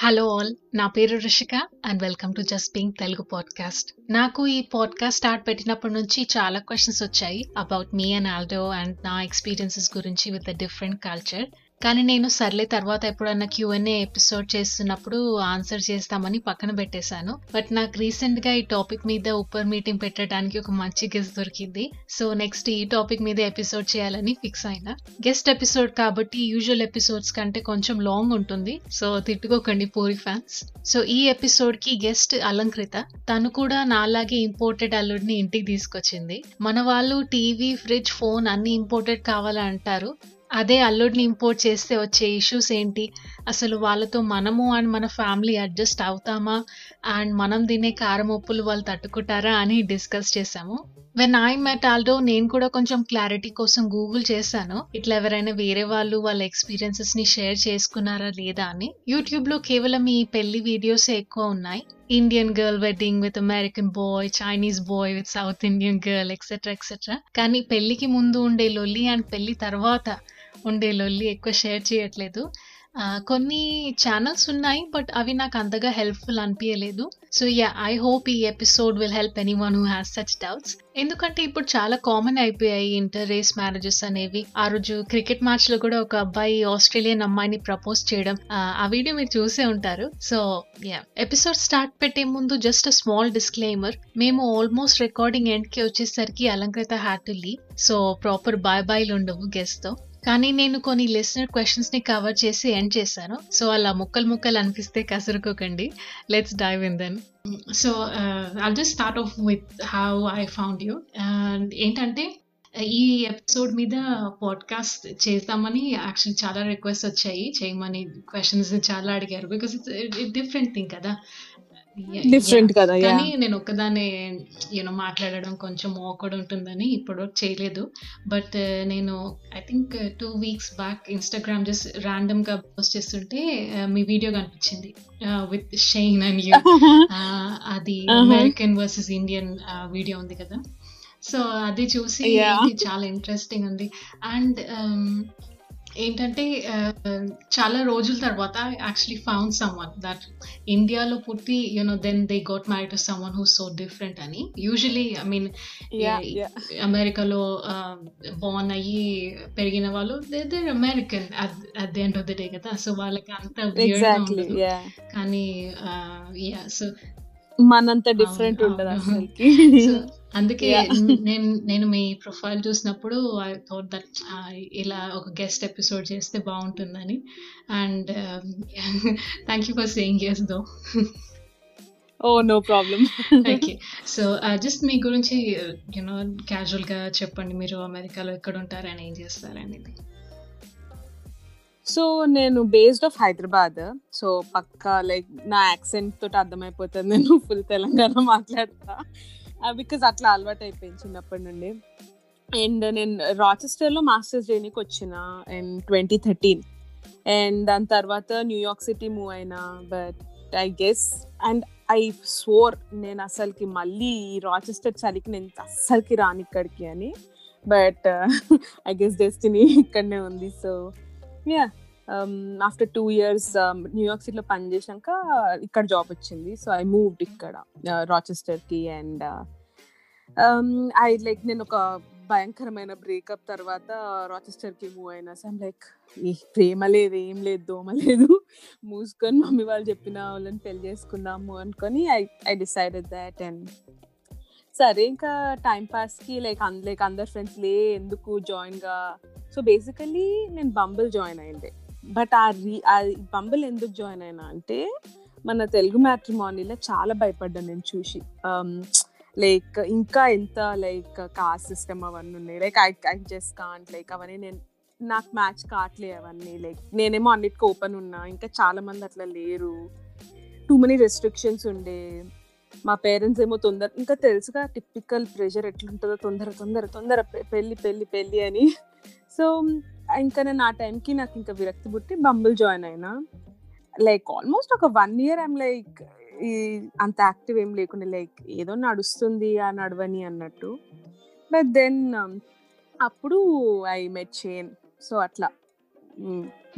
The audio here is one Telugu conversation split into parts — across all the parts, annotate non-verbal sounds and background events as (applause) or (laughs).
హలో ఆల్ నా పేరు Rishika and welcome to just being Telugu podcast నాకు ఈ పాడ్కాస్ట్ స్టార్ట్ పెట్టినప్పటి నుంచి చాలా క్వశ్చన్స్ వచ్చాయి అబౌట్ మీ అండ్ ఆల్డో అండ్ నా ఎక్స్పీరియన్సెస్ గురించి విత్ ద డిఫరెంట్ కల్చర్ కానీ నేను సర్లే తర్వాత ఎప్పుడన్నా క్యూఎన్ఏ ఎపిసోడ్ చేస్తున్నప్పుడు ఆన్సర్ చేస్తామని పక్కన పెట్టేశాను. బట్ నాకు రీసెంట్గా ఈ టాపిక్ మీద ఉపర్ మీటింగ్ పెట్టడానికి ఒక మంచి గెస్ట్ దొరికింది. సో నెక్స్ట్ ఈ టాపిక్ మీద ఎపిసోడ్ చేయాలని ఫిక్స్ అయినా. గెస్ట్ ఎపిసోడ్ కాబట్టి యూజువల్ ఎపిసోడ్స్ కంటే కొంచెం లాంగ్ ఉంటుంది. సో తిట్టుకోకండి పూరి ఫ్యాన్స్. సో ఈ ఎపిసోడ్కి గెస్ట్ అలంకృత. తను కూడా నాలాగే ఇంపోర్టెడ్ అల్లుడిని ఇంటికి తీసుకొచ్చింది. మన వాళ్ళు టీవీ ఫ్రిడ్జ్ ఫోన్ అన్ని ఇంపోర్టెడ్ కావాలంటారు. అదే అల్లుడిని ఇంపోర్ట్ చేస్తే వచ్చే ఇష్యూస్ ఏంటి? అసలు వాళ్ళతో మనము అండ్ మన ఫ్యామిలీ అడ్జస్ట్ అవుతామా? అండ్ మనం తినే కారం ఉప్పులు వాళ్ళు తట్టుకుంటారా అని డిస్కస్ చేసాము వెన్ ఐ మెట్ ఆల్డో నేను కూడా కొంచెం క్లారిటీ కోసం గూగుల్ చేశాను. ఇట్లా ఎవరైనా వేరే వాళ్ళు వాళ్ళ ఎక్స్పీరియన్సెస్ని షేర్ చేసుకున్నారా లేదా అని. యూట్యూబ్లో కేవలం ఈ పెళ్ళి వీడియోస్ ఎక్కువ ఉన్నాయి. Indian girl wedding with American boy Chinese boy with south Indian girl etcetera etcetera కానీ పెళ్ళికి ముందు ఉండే లొల్లి అండ్ పెళ్ళి తర్వాత ఉండే లొల్లి ఎక్కువ షేర్ చేయట్లేదు. కొన్ని ఛానల్స్ ఉన్నాయి బట్ అవి నాకు అంతగా హెల్ప్ఫుల్ అనిపించలేదు సో యా ఐ హోప్ ఈ episode will help anyone who has such doubts ఎందుకంటే ఇప్పుడు చాలా కామన్ అయిపోయాయి ఇంటర్ రేస్ మ్యారేజెస్ అనేవి. ఆ రోజు క్రికెట్ మ్యాచ్లో కూడా ఒక అబ్బాయి ఆస్ట్రేలియన్ అమ్మాయిని ప్రపోజ్ చేయడం ఆ వీడియో మీరు చూసే ఉంటారు. సో యా ఎపిసోడ్ స్టార్ట్ పెట్టే ముందు జస్ట్ అ స్మాల్ డిస్క్లైమర్ మేము ఆల్మోస్ట్ రికార్డింగ్ ఎండ్కి వచ్చేసరికి Alankrita had to so proper bye బాయ్లు ఉండవు గెస్ట్తో. కానీ నేను కొన్ని లిసనర్ క్వశ్చన్స్ని కవర్ చేసి ఎండ్ చేశాను. సో అలా ముక్కలు ముక్కలు అనిపిస్తే కసురుకోకండి. Let's dive in then so I just start off with how I found you ఏంటంటే ఈ ఎపిసోడ్ మీద పాడ్కాస్ట్ చేద్దామని యాక్చువల్లీ చాలా రిక్వెస్ట్ వచ్చాయి. చేయమని క్వశ్చన్స్ చాలా అడిగారు. బికాస్ ఇట్స్ డిఫరెంట్ థింగ్ కదా. డిఫరెంట్ కదా కానీ నేను ఒక్కదాన్ని యూనో మాట్లాడడం కొంచెం ఆక్వర్డ్ ఉంటుందని ఇప్పుడు చేయలేదు. బట్ నేను I think two weeks back Instagram just ర్యాండమ్గా పోస్ట్ చేస్తుంటే మీ వీడియో కనిపించింది విత్ షైన్ అండ్ యూ అది అమెరికన్ వర్సెస్ ఇండియన్ వీడియో ఉంది కదా. సో అది చూసి చాలా ఇంట్రెస్టింగ్ ఉంది. అండ్ ఏంటంటే చాలా రోజుల తర్వాత యాక్చువల్లీ ఫౌండ్ సమ్వన్ దట్ ఇండియాలో పుట్టి you know then they got marry to someone who so different అని. యూజువలీ ఐ మీన్ అమెరికాలో బోర్న్ అయ్యి పెరిగిన వాళ్ళు they American at the end of the day కదా. సో వాళ్ళకి అంత కానీ సో మనంత డిఫరెంట్ ఉండదు (laughs) అసలుకి. అందుకే నేను నేను మీ ప్రొఫైల్ చూసినప్పుడు ఐ థాట్ దట్ ఇలా ఒక గెస్ట్ ఎపిసోడ్ చేస్తే బాగుంటుందని. And thank you for saying yes though oh no problem okay so just మీ గురించి యూనో క్యాజువల్గా చెప్పండి. మీరు అమెరికాలో ఎక్కడ ఉంటారని ఏం చేస్తారనేది సో నేను బేస్డ్ ఆఫ్ హైదరాబాద్. సో పక్కా లైక్ నా యాక్సెంట్ తోటి అర్థమైపోతుంది. నేను ఫుల్ తెలంగాణ మాట్లాడతా. Uh, బికాజ్ అట్లా అలవాటు అయిపోయింది చిన్నప్పటి నుండి. అండ్ నేను రాచెస్టర్లో మాస్టర్స్ చేయడానికి వచ్చిన అండ్ ట్వంటీ థర్టీన్ అండ్ దాని తర్వాత న్యూయార్క్ సిటీ మూవ్ అయినా but I guess and I sore నేను అసలుకి మళ్ళీ రాచెస్టర్ చలికి నేను అస్సలకి రాని ఇక్కడికి అని బట్ ఐ గెస్ డెస్టినీ ఇక్కడనే ఉంది. So yeah after two years New York సిటీలో పనిచేసాక ఇక్కడ జాబ్ వచ్చింది. సో ఐ మూవ్డ్ ఇక్కడ రాచెస్టర్కి అండ్ ఐ లైక్ నేను ఒక భయంకరమైన బ్రేకప్ తర్వాత రాచెస్టర్కి మూవ్ అయినా సో లైక్ ఏ ప్రేమ లేదు ఏం లేదు దోమ లేదు. మూసుకొని మమ్మీ వాళ్ళు చెప్పిన వాళ్ళని పెళ్ళి చేసుకుందాము అనుకొని I I decided that and సరే ఇంకా టైం పాస్కి లైక్ లైక్ అందరు ఫ్రెండ్స్ లే ఎందుకు జాయిన్గా సో బేసికలీ నేను బంబుల్ జాయిన్ అయింది. బట్ ఆ రీ ఆ బంబుల్ ఎందుకు జాయిన్ అయినా అంటే మన తెలుగు మ్యాట్రిమానీలో చాలా భయపడ్డాను నేను చూసి. లైక్ ఇంకా ఎంత లైక్ కాస్ట్ సిస్టమ్ అవన్నీ ఉన్నాయి. Like I I just can't like అవన్నీ నేను నాకు మ్యాచ్ కావట్లే అవన్నీ. లైక్ నేనేమో అన్నిటికీ ఓపెన్ ఉన్నా. ఇంకా చాలా మంది అట్లా లేరు. టూ మెనీ రెస్ట్రిక్షన్స్ ఉండే. మా పేరెంట్స్ ఏమో తొందర ఇంకా తెలుసుగా టిపికల్ ప్రెషర్ ఎట్లుంటుందో తొందర తొందర తొందర పెళ్ళి పెళ్ళి పెళ్ళి అని. సో ఇంకా నేను ఆ టైంకి నాకు ఇంకా విరక్తి పుట్టి బంబుల్ జాయిన్ అయినా. లైక్ ఆల్మోస్ట్ ఒక వన్ ఇయర్ ఐమ్ లైక్ ఈ అంత యాక్టివ్ ఏం లేకుండా లైక్ ఏదో నడుస్తుంది ఆ నడవని అన్నట్టు. బట్ దెన్ అప్పుడు ఐ మెట్ చేన్ సో అట్లా.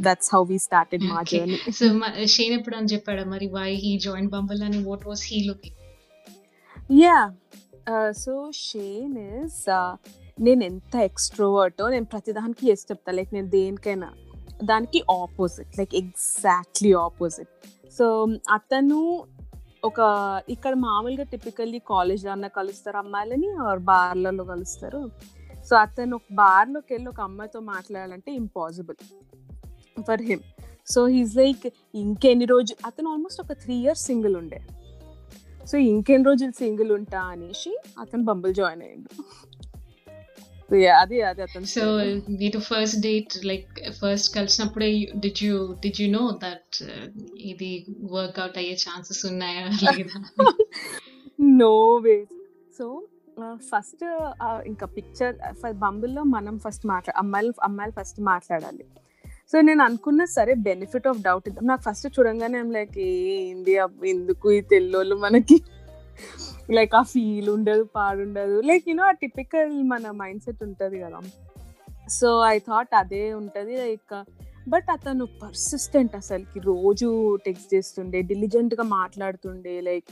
దట్స్ హౌ వీ స్టార్టెడ్ మా. జర్నీ సో షేన్ ఎప్పుడు అని చెప్పాడు మరి? వై హీ జాయిన్ బంబల్ అని? What was he looking yeah so Shane is నేను ఎంత ఎక్స్ట్రోవర్టో నేను ప్రతిదానికి ఎస్ చెప్తా. లైక్ నేను దేనికైనా దానికి opposite like exactly opposite so అతను ఒక ఇక్కడ మామూలుగా టిపికల్లీ కాలేజ్ అన్న కలుస్తారు అమ్మాయిలని ఆర్ బార్లలో కలుస్తారు. సో అతను ఒక బార్లోకి వెళ్ళి ఒక అమ్మాయితో మాట్లాడాలంటే impossible for him so he's like ఇంకెన్ని రోజు అతను ఆల్మోస్ట్ ఒక త్రీ ఇయర్స్ సింగిల్ ఉండే. సో ఇంకెన్ని రోజులు సింగిల్ ఉంటా అనేసి అతను బంబుల్ జాయిన్ అయ్యిండు. అది అది అతను సో మీరు first date like first కలిసినప్పుడే did you did you know that ఇది వర్కౌట్ అయ్యే ఛాన్సెస్ ఉన్నాయా లేదా? నో వే సో ఫస్ట్ ఇంకా పిక్చర్ బంబుల్లో మనం ఫస్ట్ మాట్లా అమ్మాయిలు అమ్మాయిలు ఫస్ట్ మాట్లాడాలి. సో నేను అనుకున్నా సరే బెనిఫిట్ ఆఫ్ డౌట్ ఇద్దాం. నాకు ఫస్ట్ చూడంగానే లైక్ ఏంది అబ్బ, ఎందుకు ఈ తెల్లోళ్ళు మనకి? లైక్ ఆ ఫీల్ ఉండదు పాడుండదు. లైక్ యూనో ఆ టిపికల్ మన మైండ్ సెట్ ఉంటుంది కదా. సో ఐ థాట్ అదే ఉంటుంది లైక్ బట్ అతను పర్సిస్టెంట్ అసలుకి. రోజు టెక్స్ట్ చేస్తుండే డిలిజెంట్గా మాట్లాడుతుండే like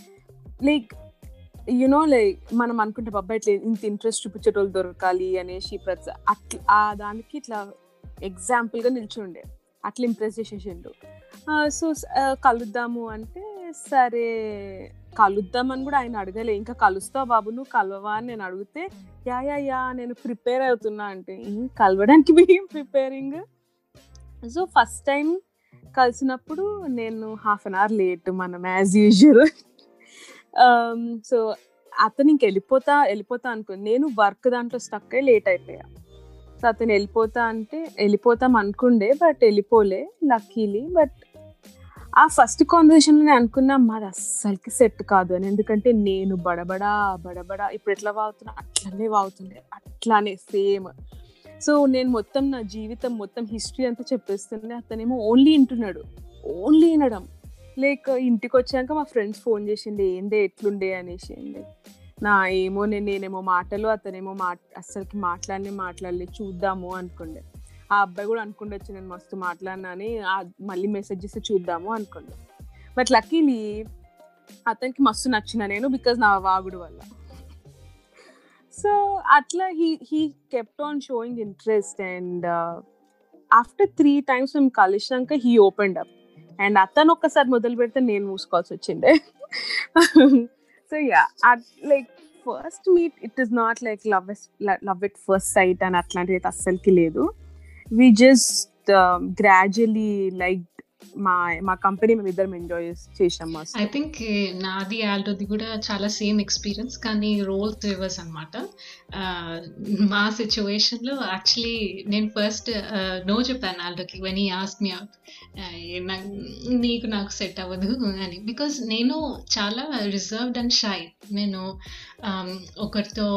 like you know like మనం అనుకుంటే బాబా ఇట్లా ఇంత ఇంట్రెస్ట్ చూపించేటోళ్ళు దొరకాలి అనేసి ప్రతి అట్లా ఆ దానికి ఇట్లా ఎగ్జాంపుల్గా నిల్చుండే. అట్లా ఇంప్రెస్ చేసేసిండు. సో కలుద్దాము అంటే సరే కలుద్దామని కూడా ఆయన అడగలే. ఇంకా కలుస్తావు బాబు? నువ్వు కలవా అని నేను అడిగితే యా యా యా నేను ప్రిపేర్ అవుతున్నా అంటే కలవడానికి ఏం ప్రిపేరింగ్? సో ఫస్ట్ టైం కలిసినప్పుడు నేను హాఫ్ అన్ అవర్ లేట్ మనం యాజ్ యూజువల్ సో అతను ఇంక వెళ్ళిపోతా వెళ్ళిపోతా అనుకుని నేను వర్క్ దాంట్లో స్టక్ అయ్యి లేట్ అయిపోయా. సో అతను వెళ్ళిపోతా అంటే వెళ్ళిపోతాం అనుకుండే బట్ వెళ్ళిపోలే లక్కీలీ బట్ ఆ ఫస్ట్ కాన్వర్సేషన్లో నేను అనుకున్నా మాది అస్సలకి సెట్ కాదు అని. ఎందుకంటే నేను బడబడా బడబడా ఇప్పుడు ఎట్లా వాగుతున్నా అట్లనే వాగుతుండే అట్లానే సేమ్ సో నేను మొత్తం నా జీవితం మొత్తం హిస్టరీ అంతా చెప్పేస్తుండే అతనేమో ఓన్లీ వింటున్నాడు. ఓన్లీ వినడం. లైక్ ఇంటికి వచ్చాక మా ఫ్రెండ్స్ ఫోన్ చేసిండే ఏందే ఎట్లుండే? అనేసి. నా ఏమో నేను నేనేమో మాటలు అతనేమో మా అస్సలకి మాట్లాడి మాట్లాడి చూద్దాము అనుకుండే. ఆ అబ్బాయి కూడా అనుకుండొచ్చు నేను మస్తు మాట్లాడినా అని మళ్ళీ మెసేజ్ చేస్తే చూద్దాము అనుకుండే. బట్ లక్కీలీ అతనికి మస్తు నచ్చిన నేను బికాజ్ నా వాగుడు వల్ల. సో అట్లా he he kept on showing interest and after three times మేము కలిసినాక హీ ఓపెన్డ్ అప్ అండ్ అతను ఒక్కసారి మొదలు పెడితే నేను మూసుకోవాల్సి వచ్చిండే. so yeah like first meet it is not like love love at first sight అని అట్లాంటిది అయితే అస్సలకి లేదు వి జస్ట్ గ్రాడ్యువలీ లైక్ మా మా కంపెనీ మేము ఇద్దరం ఎంజాయ్ చేసాం మా ఐ థింక్ eh, నాది ఆల్టోది కూడా చాలా సేమ్ ఎక్స్పీరియన్స్ కానీ రోల్ రివర్స్ అనమాట మా సిచ్యువేషన్లో యాక్చువల్లీ నేను ఫస్ట్ నో చెప్పాను ఆల్టోకి when he ask me out నీకు నాకు సెట్ అవ్వదు అని. బికాస్ నేను చాలా రిజర్వ్డ్ అండ్ షై నేను ఒకరితో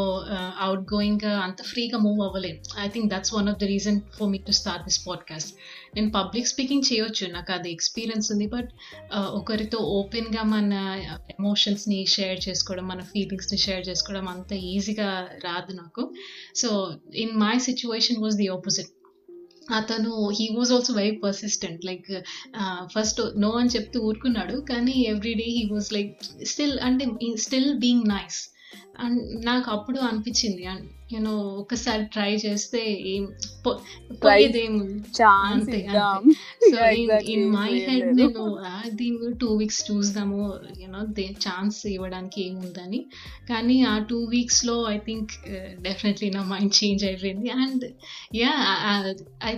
అవుట్ గోయింగ్ అంత ఫ్రీగా move అవ్వలేను. I think that's one of the reason for me to start this podcast నేను పబ్లిక్ స్పీకింగ్ చేయొచ్చు నాకు అది ఎక్స్పీరియన్స్ ఉంది బట్ ఒకరితో ఓపెన్గా మన ఎమోషన్స్ని షేర్ చేసుకోవడం మన ఫీలింగ్స్ని షేర్ చేసుకోవడం అంత ఈజీగా రాదు నాకు. So in my situation was the opposite అతను he was also very persistent like first no అని చెప్తూ ఊరుకున్నాడు కానీ every day he was like still అంటే స్టిల్ బీయింగ్ నైస్ అండ్ నాకు అప్పుడు అనిపించింది యూనో ఒకసారి ట్రై చేస్తే ఏం అంతే, సో (laughs) ఇన్ మై హెడ్. నేను "ఆ, దీన్ని టూ వీక్స్ చూద్దాము యూనో దే ఛాన్స్ ఇవ్వడానికి ఏముందని కానీ ఆ టూ వీక్స్లో ఐ థింక్ డెఫినెట్లీ నా మైండ్ చేంజ్ అయిపోయింది. అండ్ యా ఐ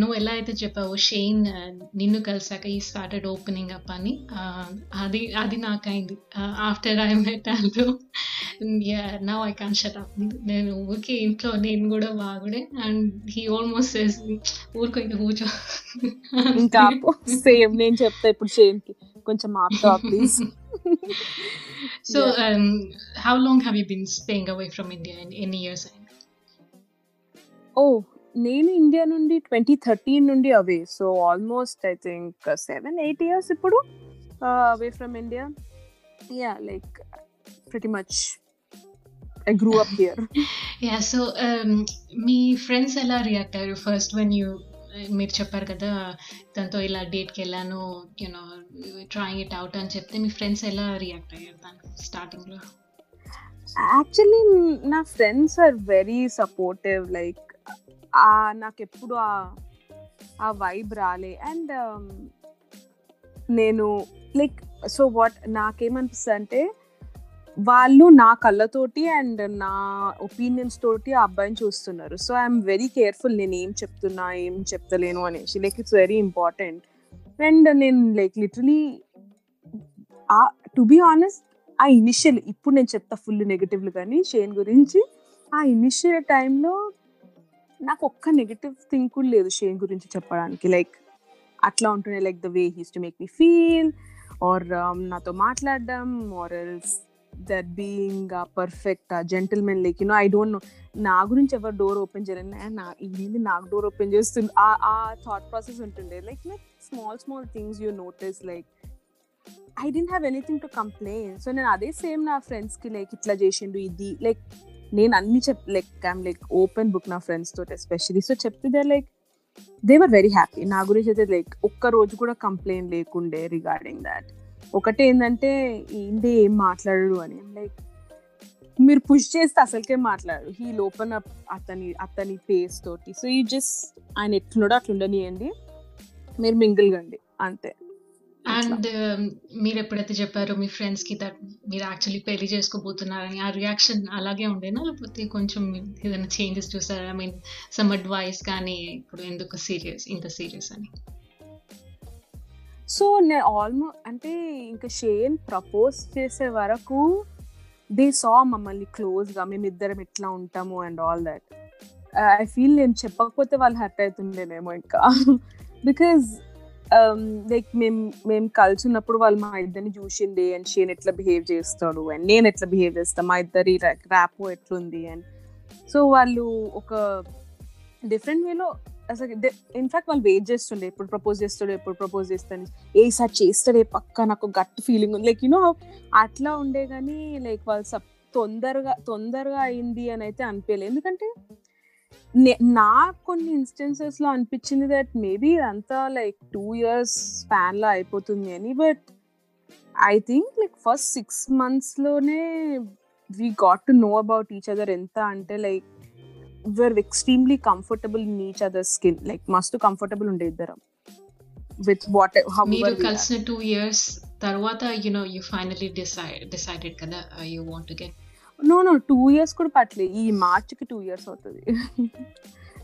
నువ్వు ఎలా అయితే చెప్పావు షెయిన్ నిన్ను కలిసాక ఈ స్టార్టెడ్ ఓపెనింగ్ అప్ అని అది అది నాకైంది. After I met Aldo yeah now I can shut up నేను ఊరికే ఇంట్లో నేను కూడా బాగుడే అండ్ హీ ఆల్మోస్ట్ ఊరుకో ఇంకా కూర్చో. ఇంకా సేమ్ నేను చెప్తా ఇప్పుడు షేన్కి కొంచెం ఆపుతా please so how long have you been staying away from India ఎన్ని ఇయర్స్ ఓ నేను ఇండియా నుండి ట్వంటీ థర్టీన్ నుండి away. So almost I think seven eight years ఇప్పుడు away from India yeah like pretty much I grew up here yeah so me friends ఎలా రియాక్ట్ అయ్యారు? ఫస్ట్ వెన్ యూ మీరు చెప్పారు కదా దాంతో ఇలా డేట్కి వెళ్ళాను యూనో ట్రాయింగ్ ఇట్ అవుట్ అని చెప్తే మీ ఫ్రెండ్స్ ఎలా రియాక్ట్ అయ్యారు దానికి స్టార్టింగ్లో యాక్చువల్లీ నా friends are very supportive like నాకు ఎప్పుడు ఆ వైబ్ రాలే. అండ్ um, నేను లైక్ సో వాట్ నాకేమనిపిస్తుంది అంటే వాళ్ళు నా కళ్ళతోటి అండ్ నా ఒపీనియన్స్ తోటి ఆ అబ్బాయిని చూస్తున్నారు. సో ఐఎమ్ వెరీ కేర్ఫుల్ నేను ఏం చెప్తున్నా ఏం చెప్తలేను అనేసి. Like it's very important and నేను like literally to be honest ఆ ఇనిషియల్ ఇప్పుడు నేను చెప్తా ఫుల్ నెగిటివ్లు కానీ షేన్ గురించి ఆ ఇనిషియల్ టైంలో నాకు ఒక్క నెగిటివ్ థింక్ కూడా లేదు షేన్ గురించి చెప్పడానికి. లైక్ అట్లా ఉంటుండే like the way he's to make me feel or నాతో మాట్లాడడం or else that being perfect gentlemen like you know I don't know నా గురించి ఎవరు డోర్ ఓపెన్ చేయలేదు నా ఇది నాకు డోర్ ఓపెన్ చేస్తుంది ఆ థాట్ ప్రాసెస్ ఉంటుండే. Like like small small things you notice like I didn't have anything to complain so నేను అదే సేమ్ నా ఫ్రెండ్స్కి లైక్ ఇట్లా చేసిండు ఇది లైక్ నేను అన్ని చెప్ like I'm like open book నా ఫ్రెండ్స్ తోటి ఎస్పెషలీ సో చెప్తే they like they were very happy నా గురించి అయితే లైక్ ఒక్క రోజు కూడా కంప్లైంట్ లేకుండే రిగార్డింగ్ దాట్ ఒకటి ఏంటంటే ఏంటి ఏం మాట్లాడడు అని. లైక్ మీరు పుష్ చేస్తే అసలుకే మాట్లాడు హీ లోపన్ అప్ అతని అతని పేస్ తోటి. సో ఈ జస్ట్ ఆయన ఎట్లుండో అట్లుండనియండి. మీరు మింగిల్ కండి. అంతే. అండ్ మీరు ఎప్పుడైతే చెప్పారో మీ ఫ్రెండ్స్కి దట్ మీరు యాక్చువల్లీ పెళ్ళి చేసుకోబోతున్నారని ఆ రియాక్షన్ అలాగే ఉండేనా? లేకపోతే కొంచెం ఏదైనా చేంజెస్ చూసారా? ఐ మీన్ సమ్ అడ్వైస్ కానీ ఇప్పుడు ఎందుకు సీరియస్ ఇంత సీరియస్ అని? సో నేను ఆల్మోస్ట్ అంటే ఇంకా షేన్ ప్రపోజ్ చేసే వరకు దే సా మమ్మల్ని క్లోజ్గా మేమిద్దరం ఎట్లా ఉంటాము and all that. I feel నేను చెప్పకపోతే వాళ్ళు హర్ట్ అవుతుండేనేమో ఇంకా. (laughs) బికాజ్ Um, లైక్ మేము మేము కలిసి ఉన్నప్పుడు వాళ్ళు మా ఇద్దరిని చూసింది అండ్ షేన్ ఎట్లా బిహేవ్ చేస్తాడు అండ్ నేను ఎట్లా బిహేవ్ చేస్తాను మా ఇద్దరి ర్యాపో ఎట్లుంది అండ్ సో వాళ్ళు ఒక డిఫరెంట్ వేలో అసలు ఇన్ఫాక్ట్ వాళ్ళు వెయిట్ చేస్తుండే ఎప్పుడు ప్రపోజ్ చేస్తాడు ఎప్పుడు ప్రపోజ్ చేస్తాను ఏ సార్ చేస్తాడే పక్క నాకు గట్ ఫీలింగ్ ఉంది. లైక్ యూనో అట్లా ఉండే కానీ లైక్ వాళ్ళు సప్ తొందరగా తొందరగా అయింది అని అయితే అనిపించలేదు ఎందుకంటే నా కొన్ని ఇన్స్టెన్సెస్లో అనిపించింది దట్ మేబీ అంతా లైక్ టూ ఇయర్స్ స్పాన్లో అయిపోతుంది అని but I think like first six మంత్స్లోనే we got to know about each other ఎంత అంటే like were extremely comfortable in each other skin like మస్తు కంఫర్టబుల్ ఉండే ఇద్దరం. విత్ వాట్ మీరు కలిసిన టూ ఇయర్స్ తర్వాత you know you finally decide decided కదా you want to get no no two years కూడా పట్టలే ఈ మార్చ్కి టూ ఇయర్స్ అవుతుంది.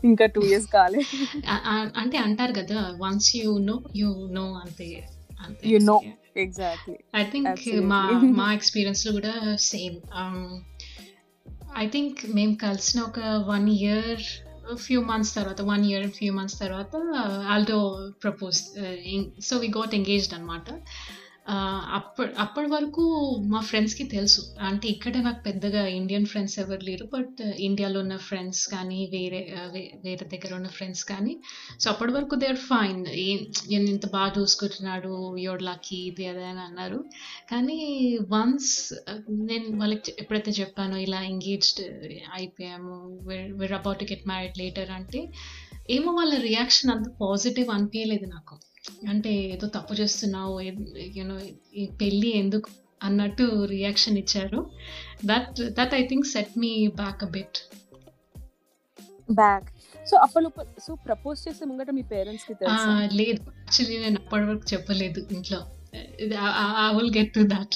ఇంకా టూ ఇయర్స్ కాలే. (laughs) అంటే అంటారు కదా once you know you know అంతే you know exactly I think మా (laughs) మా ఎక్స్పీరియన్స్లో కూడా సేమ్ ఐ థింక్ మేము కలిసిన ఒక వన్ ఇయర్ ఫ్యూ మంత్స్ తర్వాత వన్ ఇయర్ ఫ్యూ మంత్స్ తర్వాత Aldo propose so we got engaged అనమాట అప్పటి అప్పటి వరకు మా ఫ్రెండ్స్కి తెలుసు. అంటే ఇక్కడ నాకు పెద్దగా ఇండియన్ ఫ్రెండ్స్ ఎవరు లేరు బట్ ఇండియాలో ఉన్న ఫ్రెండ్స్ కానీ వేరే వేరే దగ్గర ఉన్న ఫ్రెండ్స్ కానీ సో అప్పటి వరకు దే ఆర్ ఫైన్ నేను ఇంత బాగా చూసుకుంటున్నాడు యోర్ లక్కీ ఇది అదే అని అన్నారు. కానీ వన్స్ నేను వాళ్ళకి ఎప్పుడైతే చెప్పానో ఇలా ఎంగేజ్డ్ అయిపోయాము were about to get married later అంటే ఏమో వాళ్ళ రియాక్షన్ అంత పాజిటివ్ అనిపించలేదు నాకు. అంటే ఏదో తప్పు చేస్తున్నావు యూనో పెళ్ళి ఎందుకు అన్నట్టు రియాక్షన్ ఇచ్చారు. That that I think set me back a bit back so అప్పటి సో ప్రపోజ్ చేసే ముంగట మీ పేరెంట్స్కి లేదు. యాక్చువల్లీ నేను అప్పటి వరకు చెప్పలేదు ఇంట్లో. I will get to that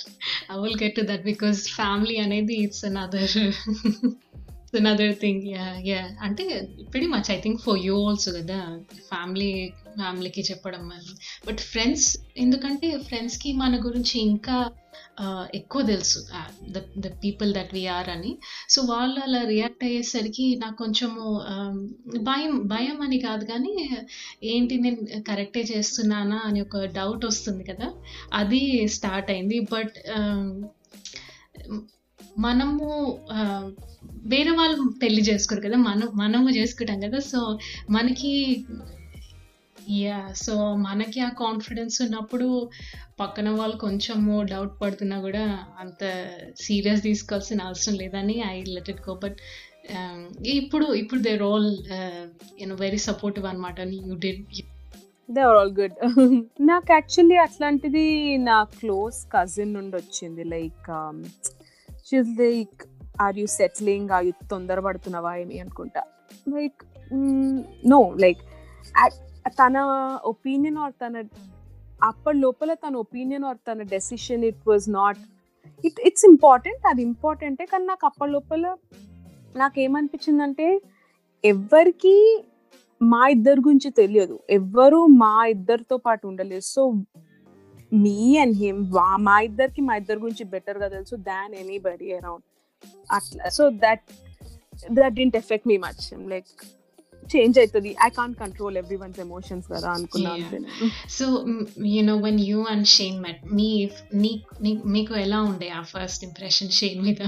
I will get to that because family అనేది it's another (laughs) another thing yeah yeah అంటే very much I think for you also కదా ఫ్యామిలీ ఫ్యామిలీకి చెప్పడం బట్ ఫ్రెండ్స్ ఎందుకంటే ఫ్రెండ్స్కి మన గురించి ఇంకా ఎక్కువ తెలుసు the the people that we are అని. సో వాళ్ళు అలా రియాక్ట్ అయ్యేసరికి నాకు కొంచెము భయం భయం అని కాదు కానీ ఏంటి నేను కరెక్టే చేస్తున్నానా అని ఒక డౌట్ వస్తుంది కదా అది స్టార్ట్ అయింది. బట్ మనము వేరే వాళ్ళు పెళ్ళి చేసుకోరు కదా మనం మనము చేసుకుంటాం కదా సో మనకి యా సో మనకి ఆ కాన్ఫిడెన్స్ ఉన్నప్పుడు పక్కన వాళ్ళు కొంచెము డౌట్ పడుతున్నా కూడా అంత సీరియస్ తీసుకోవాల్సిన అవసరం లేదని I let it go but ఇప్పుడు ఇప్పుడు they role you know very supportive అనమాట you did they are all good నాకు యాక్చువల్లీ అట్లాంటిది నా క్లోజ్ కజిన్ నుండి వచ్చింది. Like she's like are you settling are you తొందరపడుతున్నావా ఏమి అనుకుంటా? లైక్ నో లైక్ తన ఒపీనియన్ ఆర్ తన అప్పటి లోపల తన ఒపీనియన్ ఆర్ తన decision it was not it it's important అది ఇంపార్టెంటే కానీ నాకు అప్పటి లోపల నాకేమనిపించిందంటే ఎవరికి మా ఇద్దరి గురించి తెలియదు. ఎవ్వరు మా ఇద్దరితో పాటు ఉండలేదు. సో మీ అండ్ హిమ్ మా ఇద్దరికి మా ఇద్దరి గురించి బెటర్గా తెలుసు దాన్ ఎనీబడి అరౌండ్ అట్లా. So that that didn't affect me much like change అవుతుంది I can't control every one's emotions కదా అనుకున్నా అంతే so you know when you and Shane met మీ మీకు ఎలా ఉండే ఆ ఫస్ట్ ఇంప్రెషన్ షేన్ మీద?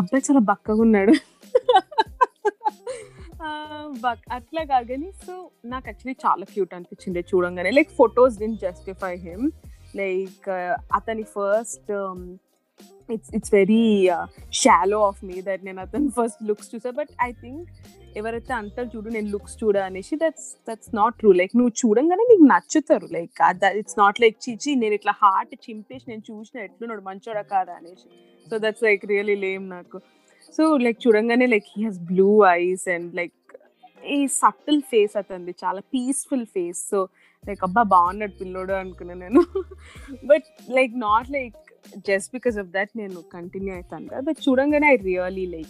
అబ్బాయి చాలా బక్కగా ఉన్నాడు. అట్లా కాదు కానీ సో నాకు యాక్చువల్లీ చాలా క్యూట్ అనిపించింది చూడంగానే. Like photos didn't justify him like uh, అతని first it's it's very shallow of me that నేను అతను ఫస్ట్ లుక్స్ చూసా. బట్ ఐ థింక్ ఎవరైతే అంటారు చూడు నేను లుక్స్ చూడ అనేసి that's that's not true like నువ్వు చూడంగానే నీకు నచ్చుతారు. లైక్ ఇట్స్ నాట్ లైక్ చీచి నేను ఇట్లా హార్ట్ చింపేసి నేను చూసిన ఎట్లున్నాడు మంచోడా కాదా అనేసి. So that's like really lame నాకు. సో లైక్ చూడంగానే like he has blue eyes and like ఈ సటిల్ ఫేస్ అతంది చాలా పీస్ఫుల్ ఫేస్ సో లైక్ అబ్బా బాగున్నాడు పిల్లోడు అనుకున్నాను నేను. But like not like just because of that నేను కంటిన్యూ అవుతాను కదా. బట్ చూడంగానే ఐ రియలీ లైక్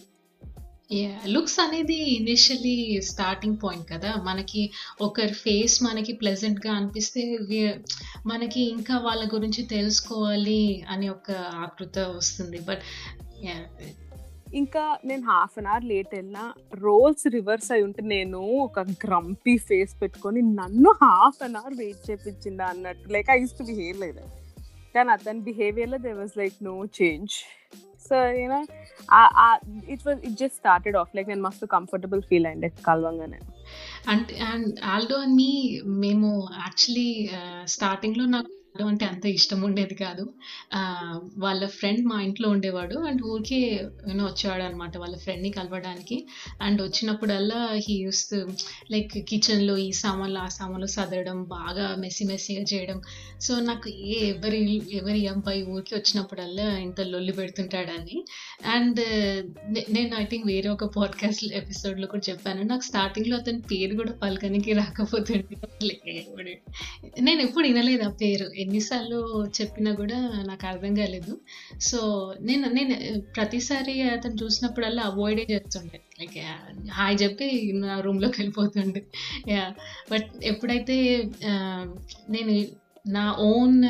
లుక్స్ అనేది ఇనిషియలీ స్టార్టింగ్ పాయింట్ కదా. మనకి ఒకరి ఫేస్ మనకి ప్లెజెంట్గా అనిపిస్తే మనకి ఇంకా వాళ్ళ గురించి తెలుసుకోవాలి అని ఒక ఆకృత వస్తుంది. బట్ ఇంకా నేను హాఫ్ అన్ అవర్ లేట్ వెళ్ళినా రోల్స్ రివర్స్ అయి ఉంటే నేను ఒక గ్రంపీ ఫేస్ పెట్టుకొని నన్ను హాఫ్ అన్ అవర్ వెయిట్ చేపించిందా అన్నట్టు. Like I to behave like that కానీ అతని బిహేవియర్లో there was like no change so you know it was it just started off like నేను మస్తు కంఫర్టబుల్ ఫీల్ అయింది కలవంగానే. అంటే అండ్ ఆల్డో అని మీ మేము యాక్చువల్లీ స్టార్టింగ్లో uh, నాకు ఆల్డో అంటే అంత ఇష్టం ఉండేది కాదు. వాళ్ళ ఫ్రెండ్ మా ఇంట్లో ఉండేవాడు. అండ్ ఊరికే యూనో వచ్చేవాడు అనమాట వాళ్ళ ఫ్రెండ్ని కలవడానికి. అండ్ వచ్చినప్పుడల్లా హీ యూస్ లైక్ కిచెన్లో ఈ సామాన్లు ఆ సామాన్లు సదరడం బాగా మెస్సి మెస్సీగా చేయడం. సో నాకు ఏ ఎవరి ఎవరి అబ్బాయి ఊరికి వచ్చినప్పుడల్లా ఇంత లొల్లి పెడుతుంటాడని. అండ్ నేను ఐ థింక్ వేరే ఒక పాడ్కాస్ట్ ఎపిసోడ్లో కూడా చెప్పాను. నాకు స్టార్టింగ్లో అతని పేరు కూడా పలకనికి రాకపోతుండే నేను ఎప్పుడు వినలేదు ఆ పేరు. ఎన్నిసార్లు చెప్పినా కూడా నాకు అర్థం కాలేదు. సో నేను నేను ప్రతిసారి అతను చూసినప్పుడల్లా అవాయిడే చేస్తుండే. లైక్ హాయ్ చెప్పి నా రూమ్లోకి వెళ్ళిపోతుండే. యా బట్ ఎప్పుడైతే నేను నా ఓన్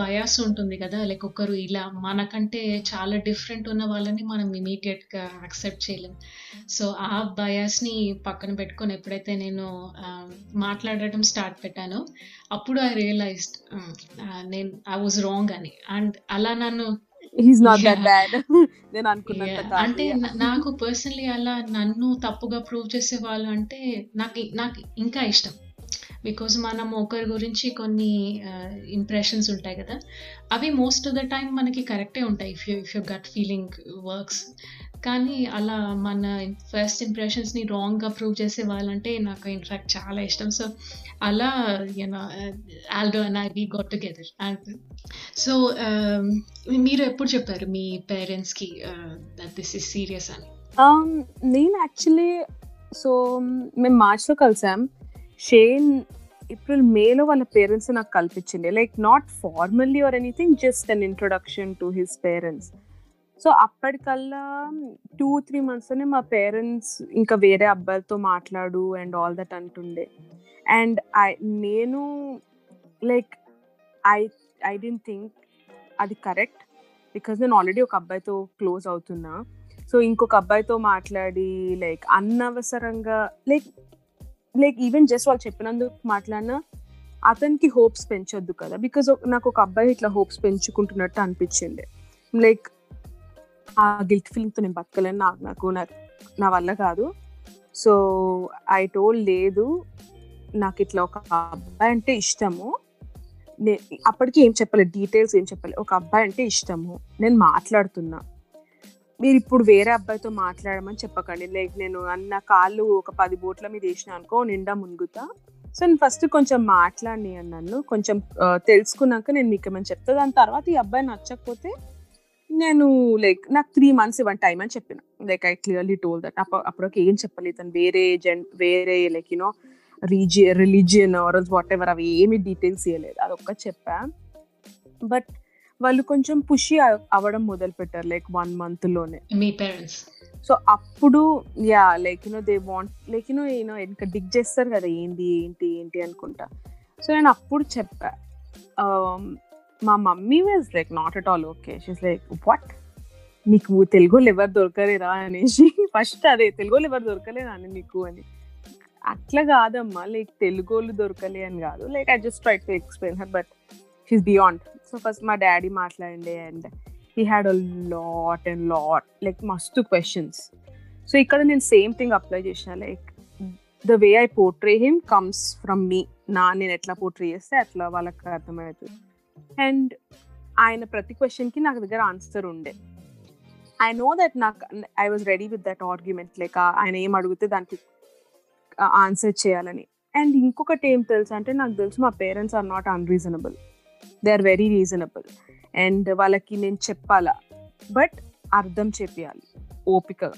బయాస్ ఉంటుంది కదా. లైక్ ఒకరు ఇలా మనకంటే చాలా డిఫరెంట్ ఉన్న వాళ్ళని మనం ఇమీడియట్గా యాక్సెప్ట్ చేయలేం. సో ఆ బయాస్ని పక్కన పెట్టుకొని ఎప్పుడైతే నేను మాట్లాడటం స్టార్ట్ పెట్టానో అప్పుడు ఐ రియలైజ్డ్ నేను ఐ వాజ్ రాంగ్ అని. అండ్ అలా నన్ను (laughs) అంటే నాకు పర్సనలీ అలా నన్ను తప్పుగా ప్రూవ్ చేసే వాళ్ళు అంటే నాకు నాకు ఇంకా ఇష్టం. బికాజ్ మనం ఒకరి గురించి కొన్ని ఇంప్రెషన్స్ ఉంటాయి కదా. అవి మోస్ట్ ఆఫ్ ద టైం మనకి కరెక్టే ఉంటాయి if you if you gut feeling works కానీ అలా మన ఫస్ట్ ఇంప్రెషన్స్ని రాంగ్గా ప్రూవ్ చేసే వాళ్ళంటే నాకు ఇన్ఫ్యాక్ట్ చాలా ఇష్టం. సో అలా you know Aldo and I we got together and so మీరు ఎప్పుడు చెప్పారు మీ పేరెంట్స్కి దట్ దిస్ ఇస్ సీరియస్ అని? Um, నేను యాక్చువల్లీ సో మేము మార్చ్లో కలిసాం. షేన్ ఏప్రిల్ మేలో వాళ్ళ పేరెంట్స్ నాకు కల్పించింది. Like not formally or anything just an introduction to his parents so అప్పటికల్లా two three మంత్స్లోనే మా పేరెంట్స్ ఇంకా వేరే అబ్బాయిలతో మాట్లాడు అండ్ ఆల్ దట్ అంటుండే. అండ్ ఐ నేను like I I didn't think అది కరెక్ట్ బికాజ్ నేను ఆల్రెడీ ఒక అబ్బాయితో క్లోజ్ అవుతున్నా. సో ఇంకొక అబ్బాయితో మాట్లాడి లైక్ అనవసరంగా లైక్ లైక్ ఈవెన్ జస్ట్ వాళ్ళు చెప్పినందుకు మాట్లాడినా అతనికి హోప్స్ పెంచొద్దు కదా. బికాజ్ నాకు ఒక అబ్బాయి ఇట్లా హోప్స్ పెంచుకుంటున్నట్టు అనిపించింది. లైక్ ఆ గిల్ట్ ఫీలింగ్తో నేను బతకలేను నాకు నాకు నా వల్ల కాదు. సో ఐ టోల్ లేదు నాకు ఇట్లా ఒక అబ్బాయి అంటే ఇష్టము. అప్పటికి ఏం చెప్పలేదు డీటెయిల్స్ ఏం చెప్పలేదు. ఒక అబ్బాయి అంటే ఇష్టము. నేను మాట్లాడుతున్నా. మీరు ఇప్పుడు వేరే అబ్బాయితో మాట్లాడమని చెప్పకండి. లైక్ నేను అన్న కాళ్ళు ఒక పది బోట్ల మీద వేసిన అనుకో నిండా మునుగుతా. సో నేను ఫస్ట్ కొంచెం మాట్లాడి నన్ను. కొంచెం తెలుసుకున్నాక నేను మీకు ఏమైనా చెప్తా. దాని తర్వాత ఈ అబ్బాయి నచ్చకపోతే నేను లైక్ నాకు త్రీ మంత్స్ ఇవ్వండి టైం అని చెప్పిన. Like I clearly told that. అప్పుడు అప్పటికి ఏం చెప్పలేదు. తను వేరే జెన్ వేరే లైక్ యూనో రీజి రిలీజియన్ ఆర్ వాట్ ఎవర్ అవి ఏమి డీటెయిల్స్ ఇవ్వలేదు. అదొక్క చెప్పా. బట్ వాళ్ళు కొంచెం పుషి అవ్వడం మొదలు పెట్టారు లైక్ వన్ మంత్లోనే. మీ పేరెంట్స్ సో అప్పుడు yeah like you know they want like you know you know ఇంకా డిగ్ చేస్తారు కదా ఏంటి ఏంటి ఏంటి అనుకుంటా. సో నేను అప్పుడు చెప్పా um, మా mummy was like not at all okay she's like what నీకు తెలుగు ఎవరు దొరకలేరా అనేసి. ఫస్ట్ అదే తెలుగు ఎవరు దొరకలేరా అని నీకు? అని. అట్లా కాదమ్మా లైక్ తెలుగు వాళ్ళు దొరకలే అని కాదు. Like I just try to explain her but she's beyond so first మా డాడీ మాట్లాడండి and he had a lot and lot like మస్తు క్వశ్చన్స్ సో ఇక్కడ నేను సేమ్ థింగ్ అప్లై చేసిన like the way I portray him comes from me నా నేను ఎట్లా పోర్ట్రే చేస్తే అట్లా వాళ్ళకి అర్థమవుతుంది అండ్ ఆయన ప్రతి క్వశ్చన్కి నాకు దగ్గర ఆన్సర్ ఉండే. ఐ నో దట్ నాకు I was ready with that argument like ఆయన ఏం అడిగితే దానికి ఆన్సర్ చేయాలని. అండ్ ఇంకొకటి ఏం తెలుసు అంటే నాకు తెలుసు మా parents are not unreasonable they are very reasonable and వాళ్ళకి నేను చెప్పాలా? బట్ అర్థం చెప్పాలి ఓపికగా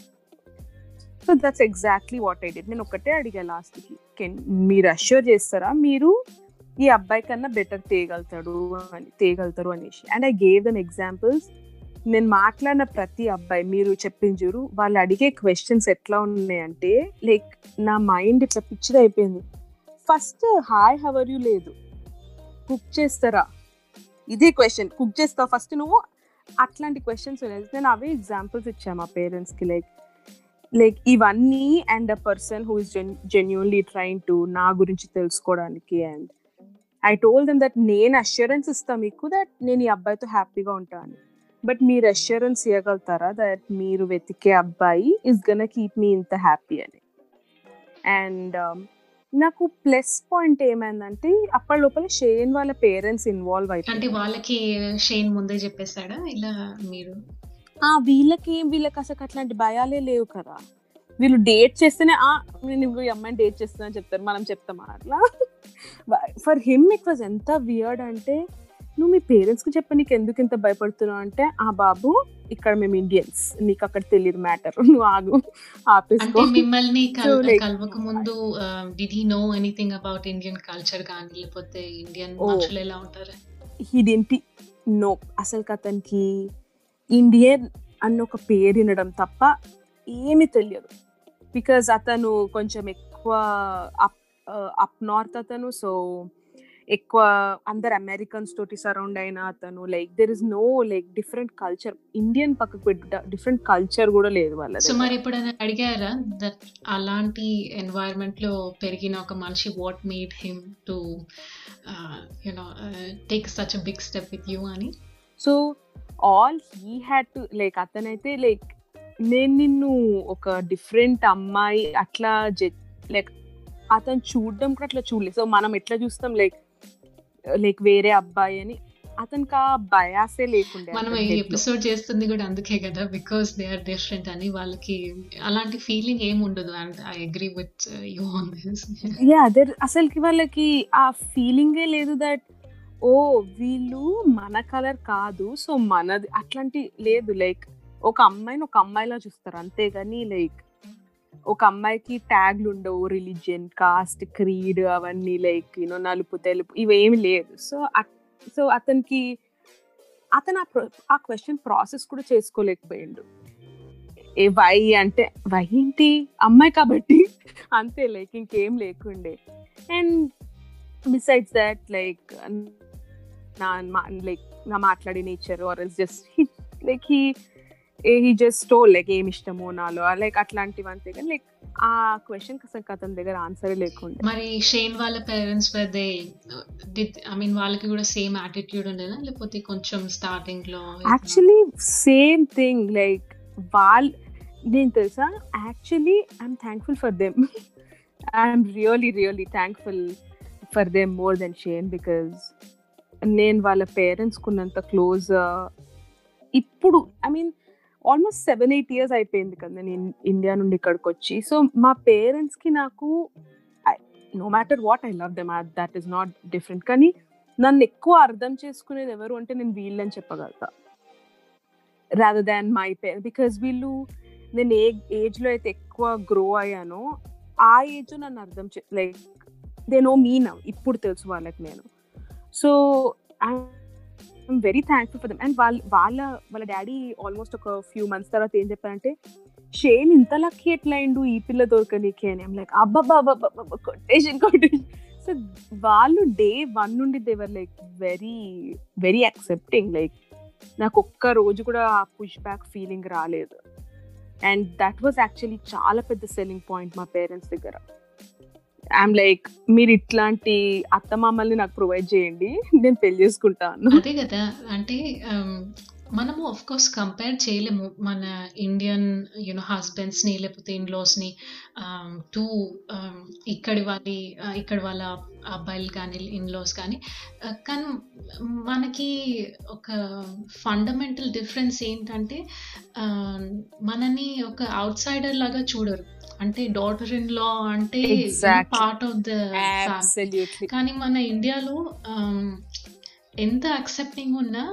so that's exactly what I did నేను ఒకటే అడిగా లాస్ట్కి. కెన్ మీరు అష్యూర్ చేస్తారా? మీరు ఈ అబ్బాయి కన్నా బెటర్ తేయగలుగుతాడు అని తేయగలుగుతారు అనేసి. And I gave them examples నేను మాట్లాడిన ప్రతి అబ్బాయి మీరు చెప్పింది చూరు వాళ్ళు అడిగే క్వశ్చన్స్ ఎట్లా ఉన్నాయంటే లైక్ నా మైండ్ ఇట్లా పిచ్చిది అయిపోయింది. ఫస్ట్ హాయ్ హవర్ యూ లేదు. కుక్ చేస్తారా? ఇదే క్వశ్చన్ కుక్ చేస్తావు ఫస్ట్ నువ్వు. అట్లాంటి క్వశ్చన్స్ ఉన్నాయి. నేను అవే ఎగ్జాంపుల్స్ ఇచ్చాను మా పేరెంట్స్కి లైక్ లైక్ ఇవన్నీ and a person who is genuinely trying to నా గురించి తెలుసుకోవడానికి and I told them that నేను అష్యూరెన్స్ ఇస్తాను మీకు దట్ నేను ఈ అబ్బాయితో హ్యాపీగా ఉంటాను. బట్ మీరు అష్యూరెన్స్ ఇవ్వగలుగుతారా దట్ మీరు వెతికే అబ్బాయి ఇస్ గన్ కీప్ మీ ఇంత హ్యాపీ అని. అండ్ నాకు ప్లస్ పాయింట్ ఏమైందంటే అప్పటి లోపల షేన్ వాళ్ళ పేరెంట్స్ ఇన్వాల్వ్ అంటే అయిపోయి వాళ్ళకి షేన్ ముందే చెప్పేశాడా? ఇలా మీరు? ఆ వీళ్ళకి వీళ్ళకి అసలు అట్లాంటి భయాలే లేవు కదా. వీళ్ళు డేట్ చేస్తేనే ఆ నేను ఈ అమ్మాయిని డేట్ చేస్తున్నా అని చెప్తారు. మనం చెప్తామా అట్లా? ఫర్ హిమ్ ఇట్ వాజ్ ఎంత వియర్డ్ అంటే నువ్వు మీ పేరెంట్స్కి చెప్ప నీకు ఎందుకు ఇంత భయపడుతున్నావు? అంటే ఆ బాబు ఇక్కడ మేము ఇండియన్స్ నీకు అక్కడ తెలియదు మ్యాటర్. (laughs) నువ్వు ఆగు. ఆపేసుకో. మిమ్మల్ని (laughs) కలవక ముందు did he know anything about Indian culture కానీ లేకపోతే ఇండియన్ Oh. మనుషులు ఎలా ఉంటారు? ఇదేంటి నో అసలు అతనికి ఇండియన్ అన్న ఒక పేరు వినడం తప్ప ఏమీ తెలియదు. బికాజ్ అతను కొంచెం ఎక్కువ అప్ అప్ నార్త్ అతను సో ఎక్కువ అందరు అమెరికన్స్ తోటి సరౌండ్ అయిన అతను like there is no like different culture Indian పక్కకు పెట్టి డిఫరెంట్ కల్చర్ కూడా లేదు వాళ్ళ సో మరి ఎప్పుడైనా అడిగారా? దట్ అలాంటి ఎన్వైరన్మెంట్లో పెరిగిన ఒక మనిషి what made him to you know take such big step with you అని? So all he had to like అతనైతే లైక్ నేను నిన్ను ఒక డిఫరెంట్ అమ్మాయి అట్లా లైక్ అతను చూడడం కూడా అట్లా చూడలేదు. సో మనం ఎట్లా చూస్తాం లైక్ లైక్ వేరే అబ్బాయి అని అతనికి ఆ బయాసే లేకుండే మనం ఈ. ఎపిసోడ్ చేస్తుంది కూడా అందుకే కదా బికాస్ దే ఆర్ డిఫరెంట్ అని వాళ్ళకి అలాంటి ఫీలింగ్ ఏం ఉండదు. And I agree with you on this yeah అదే అసలుకి వాళ్ళకి ఆ ఫీలింగే లేదు దట్ ఓ వీళ్ళు మన కలర్ కాదు సో మనది అట్లాంటి లేదు. లైక్ ఒక అమ్మాయిని ఒక అమ్మాయిలా చూస్తారు. అంతేగాని లైక్ ఒక అమ్మాయికి ట్యాగ్లు ఉండవు రిలీజియన్ కాస్ట్ క్రీడ్ అవన్నీ లైక్ యూనో నలుపు తెలుపు ఇవేమి లేదు సో సో అతనికి అతను ఆ ఆ క్వశ్చన్ ప్రాసెస్ కూడా చేసుకోలేకపోయిండు. ఏ వై అంటే వై ఏంటి? అమ్మాయి కాబట్టి. (laughs) అంతే లైక్ ఇంకేం లేకుండే. అండ్ బిసైడ్స్ దట్ లైక్ నా లైక్ నా మాట్లాడే nature or is just like he he just told like ఏమి ఇష్టమో నాలో లైక్ అట్లాంటివి అంతే కానీ లైక్ ఆ క్వశ్చన్ అసలు అతని దగ్గర ఆన్సర్ లేకుండే. మరి షేన్ వాళ్ళ parents they did I mean వాళ్ళకి కూడా సేమ్ యాటిట్యూడ్ ఉండేనా? లేకపోతే కొంచెం స్టార్టింగ్లో యాక్చువల్లీ సేమ్ థింగ్ లైక్ వాళ్ళ నేను తెలుసా? Actually I'm thankful for them I'm really really thankful for them more than Shane because నేను వాళ్ళ పేరెంట్స్ కున్నంత క్లోజ్ ఇప్పుడు I mean almost seven eight years అయిపోయింది కదా నేను ఇన్- ఇండియా నుండి ఇక్కడికి వచ్చి సో మా పేరెంట్స్కి నాకు no matter what I love them that is not different కానీ నన్ను ఎక్కువ అర్థం చేసుకునేది ఎవరు అంటే నేను వీళ్ళని చెప్పగలుగుతా. Rather than my peer because వీళ్ళు నేను ఏ ఏజ్లో అయితే ఎక్కువ గ్రో అయ్యానో ఆ ఏజ్ నన్ను అర్థం చే like they know me now ఇప్పుడు తెలుసు వాళ్ళకి నేను. So I'm very thankful for them and వాళ్ళ వాళ్ళ వాళ్ళ డాడీ ఆల్మోస్ట్ ఒక ఫ్యూ మంత్స్ తర్వాత ఏం చెప్పారంటే షేన్ ఇంత లక్కీ ఎట్లా అయిండు ఈ పిల్ల దొరకనీకి? అని. లైక్ అబ్బబ్బా కొటేషన్ కొటేషన్ సో వాళ్ళు డే వన్ నుండి they were like very very accepting like నాకు ఒక్క రోజు కూడా ఆ పుష్ బ్యాక్ ఫీలింగ్ రాలేదు. అండ్ దట్ వాజ్ యాక్చువల్లీ చాలా పెద్ద సెల్లింగ్ పాయింట్ మా పేరెంట్స్ దగ్గర. ఐఎమ్ లైక్ మీరు ఇట్లాంటి అత్తమామల్ని నాకు ప్రొవైడ్ చేయండి నేను పెళ్ళి చేసుకుంటాను. అదే కదా అంటే um, మనము ఆఫ్ కోర్స్ కంపేర్ చేయలేము మన ఇండియన్ యూనో హస్బెండ్స్ని లేకపోతే ఇన్లోస్ని టు um, um, ఇక్కడి వాళ్ళ uh, ఇక్కడ వాళ్ళ అబ్బాయిలు కానీ ఇన్లోస్ కానీ. Uh, కానీ మనకి ఒక ఫండమెంటల్ డిఫరెన్స్ ఏంటంటే మనని ఒక అవుట్ సైడర్ లాగా చూడరు. అంటే డాటర్ ఇన్ లా అంటే. పార్ట్ ఆఫ్ ద కానీ మన ఇండియాలో ఆమ్, ఎంత అక్సెప్టింగ్ ఉన్నా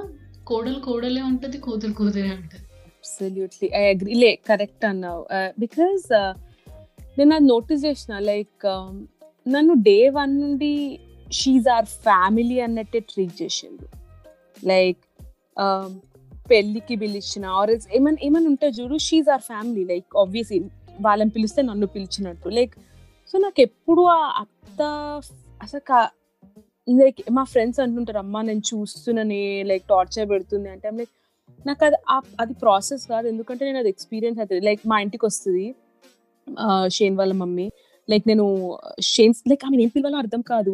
కోడలు కోడలే ఉంటుంది కూతురు కూతురే ఉంటుంది. అబ్సల్యూట్లీ ఐ అగ్రీ లే కరెక్ట్ అన్నావు. బికాస్ నేను అది నోటీస్ చేసిన లైక్ నన్ను డే వన్ నుండి షీజ్ ఆర్ ఫ్యామిలీ అన్నట్టే ట్రీట్ చేసిండు. లైక్ పెళ్ళికి పిలిచిన ఆర్ ఏమైనా ఏమైనా ఉంటే చూడు she's our family like obviously వాళ్ళని పిలిస్తే నన్ను పిలిచినట్టు. లైక్ సో నాకు ఎప్పుడు ఆ అత్త అసలు లైక్ మా ఫ్రెండ్స్ అంటుంటారు అమ్మ నేను చూస్తున్నానే లైక్ టార్చర్ పెడుతుంది అంటే లైక్ నాకు అది అది ప్రాసెస్ కాదు. ఎందుకంటే నేను అది ఎక్స్పీరియన్స్ అవుతుంది లైక్ మా ఇంటికి వస్తుంది షేన్ వాళ్ళ మమ్మీ. లైక్ నేను షేన్స్ లైక్ ఆమె ఏం పిలవాలో అర్థం కాదు.